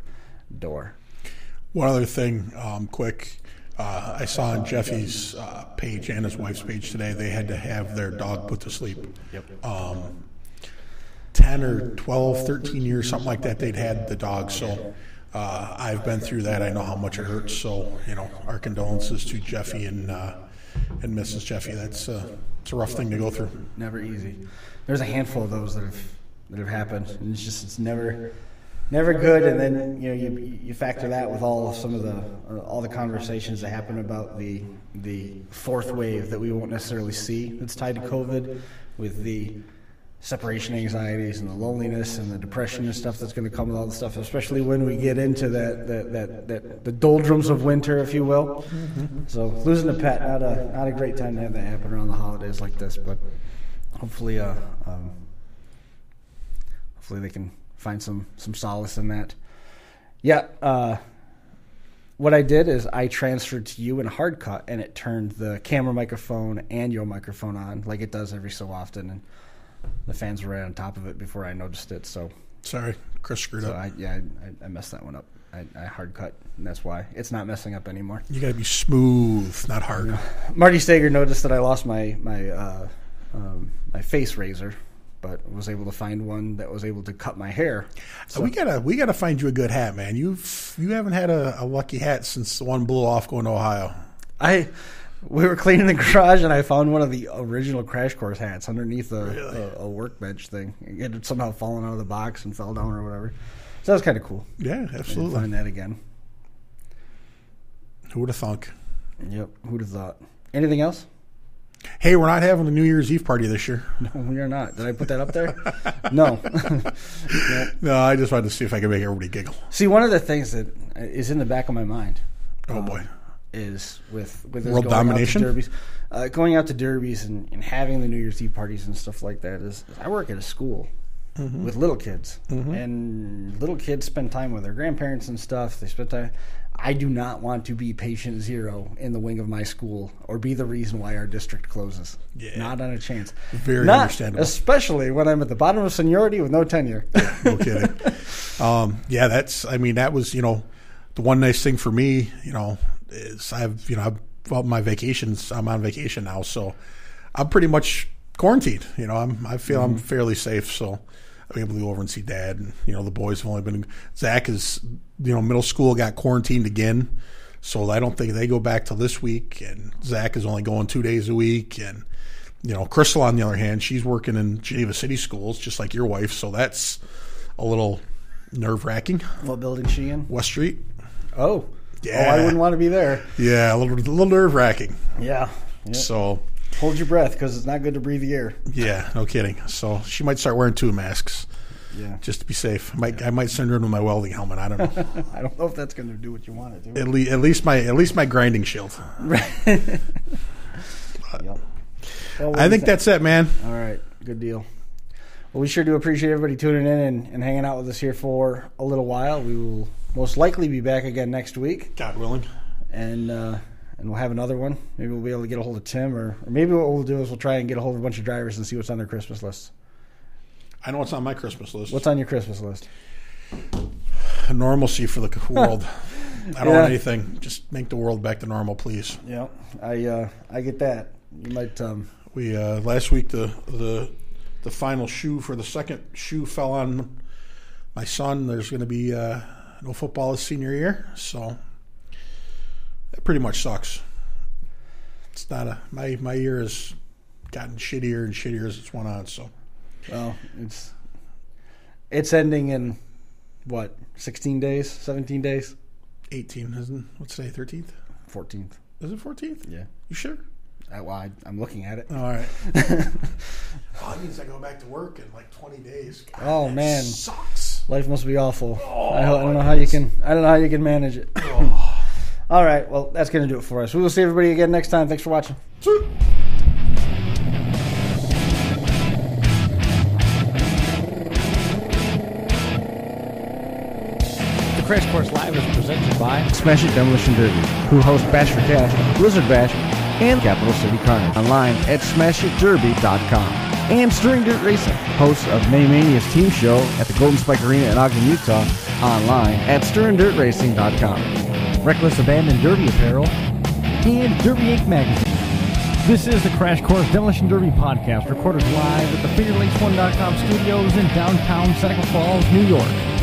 Speaker 2: door.
Speaker 3: One other thing, um, quick. Uh, I saw on Jeffy's uh, page and his wife's page today, they had to have their dog put to sleep.
Speaker 2: Yep.
Speaker 3: Um, 10 or 12, 13 years, something like that, they'd had the dog. So uh, I've been through that. I know how much it hurts. So, you know, our condolences to Jeffy and, uh, and Mrs. Jeffy. That's uh, it's a rough thing to go through.
Speaker 2: Never easy. There's a handful of those that have that have happened, and it's just it's never never good. And then you know you you factor that with all of some of the uh, all the conversations that happen about the the fourth wave that we won't necessarily see that's tied to COVID, with the separation anxieties and the loneliness and the depression and stuff that's going to come with all the stuff, especially when we get into that that, that, that the doldrums of winter, if you will. So losing a pet, not a not a great time to have that happen around the holidays like this, but hopefully, uh, um, hopefully they can find some some solace in that. Yeah. Uh, what I did is I transferred to you in hard cut, and it turned the camera microphone and your microphone on, like it does every so often, and the fans were right on top of it before I noticed it. So,
Speaker 3: Sorry, Chris screwed
Speaker 2: so
Speaker 3: up.
Speaker 2: I yeah, I, I messed that one up. I, I hard cut, and that's why it's not messing up anymore.
Speaker 3: You got to be smooth, not hard.
Speaker 2: Marty Stager noticed that I lost my my uh, um, my face razor, but was able to find one that was able to cut my hair.
Speaker 3: So we gotta we gotta find you a good hat, man. You've you haven't had a, a lucky hat since the one blew off going to Ohio.
Speaker 2: I we were cleaning the garage and I found one of the original Crash Course hats underneath a, a, a workbench thing. It had somehow fallen out of the box and fell down or whatever. So that was kind of cool.
Speaker 3: Yeah, absolutely.
Speaker 2: Find that again.
Speaker 3: Who would have thunk?
Speaker 2: Yep. Who'd have thought? Anything else?
Speaker 3: Hey, we're not having a New Year's Eve party this year. *laughs*
Speaker 2: No, we are not. Did I put that up there? no. *laughs* *laughs*
Speaker 3: No, I just wanted to see if I could make everybody giggle.
Speaker 2: See, one of the things that is in the back of my mind
Speaker 3: Oh boy.
Speaker 2: is with with
Speaker 3: World
Speaker 2: going
Speaker 3: domination?
Speaker 2: out to derbies, uh, going out to derbies and, and having the New Year's Eve parties and stuff like that. Is, is I work at a school
Speaker 3: Mm-hmm.
Speaker 2: with little kids, and little kids spend time with their grandparents and stuff. They spend time. I do not want to be patient zero in the wing of my school or be the reason why our district closes.
Speaker 3: Yeah.
Speaker 2: Not on a chance.
Speaker 3: Very
Speaker 2: Not,
Speaker 3: understandable.
Speaker 2: Especially when I'm at the bottom of seniority with no tenure. *laughs*
Speaker 3: No kidding. um, yeah, that's. I mean, that was you know the one nice thing for me. You know, is I've you know I've well my vacations. I'm on vacation now, so I'm pretty much quarantined. You know, I'm I feel I'm fairly safe, so I'm able to go over and see dad. And you know, the boys have only been. Zach is you know middle school got quarantined again. So I don't think they go back till this week, and Zach is only going two days a week, and you know, Crystal, on the other hand, she's working in Geneva City schools, just like your wife. So that's a little nerve wracking.
Speaker 2: what building she in?
Speaker 3: West Street.
Speaker 2: Oh.
Speaker 3: Yeah.
Speaker 2: Oh, I wouldn't want to be there.
Speaker 3: Yeah, a little, a little nerve wracking.
Speaker 2: Yeah. yeah.
Speaker 3: So,
Speaker 2: Hold your breath because it's not good to breathe the air.
Speaker 3: yeah, no kidding. So she might start wearing two masks
Speaker 2: Yeah.
Speaker 3: just to be safe. I might, I might send her in with my welding helmet. I don't know. *laughs*
Speaker 2: I don't know if that's going to do what you want it to.
Speaker 3: at, le- at least my, at least my grinding shield. *laughs*
Speaker 2: Yep. Well,
Speaker 3: I think that's it, man.
Speaker 2: All right. Good deal. Well, we sure do appreciate everybody tuning in and, and hanging out with us here for a little while. We will most likely be back again next week,
Speaker 3: God willing.
Speaker 2: and uh, and we'll have another one. Maybe we'll be able to get a hold of Tim, or, or maybe what we'll do is we'll try and get a hold of a bunch of drivers and see what's on their Christmas list.
Speaker 3: I know what's on my Christmas list.
Speaker 2: What's on your Christmas list?
Speaker 3: normalcy for the *laughs* world? I don't
Speaker 2: Yeah.
Speaker 3: want anything. Just make the world back to normal, please.
Speaker 2: Yeah, I uh, I get that. You might. Um,
Speaker 3: We uh, last week the the the final shoe for the second shoe fell on my son. There's going to be uh, no football his senior year, so pretty much sucks. It's not a my my year has gotten shittier and shittier as it's went on. So
Speaker 2: well, it's it's ending in what? Sixteen days? Seventeen days?
Speaker 3: 18 isn't what's today 13th?
Speaker 2: Fourteenth.
Speaker 3: Is it 14th?
Speaker 2: Yeah.
Speaker 3: You sure?
Speaker 2: I, well, I, I'm looking at it.
Speaker 3: All right. *laughs* well, that means I go back to work in like 20 days. God,
Speaker 2: Oh, man.
Speaker 3: sucks.
Speaker 2: Life must be awful. I, oh, I don't know how you can. I don't know how you can manage it. Oh. *laughs* All right. Well, that's going to do it for us. We will see everybody again next time. Thanks for watching.
Speaker 1: The Crash Course Live is presented by Smash It Demolition Derby, who host Bash for Cash, Blizzard Bash, and Capital City Carnage. Online at smashitderby.com. And Stirring Dirt Racing, hosts of May Mania's team show at the Golden Spike Arena in Ogden, Utah. Online at stirringdirtracing.com. Reckless Abandon Derby Apparel, and Derby Inc. Magazine. This is the Crash Course Demolition Derby podcast, recorded live at the FingerLakes1.com studios in downtown Seneca Falls, New York.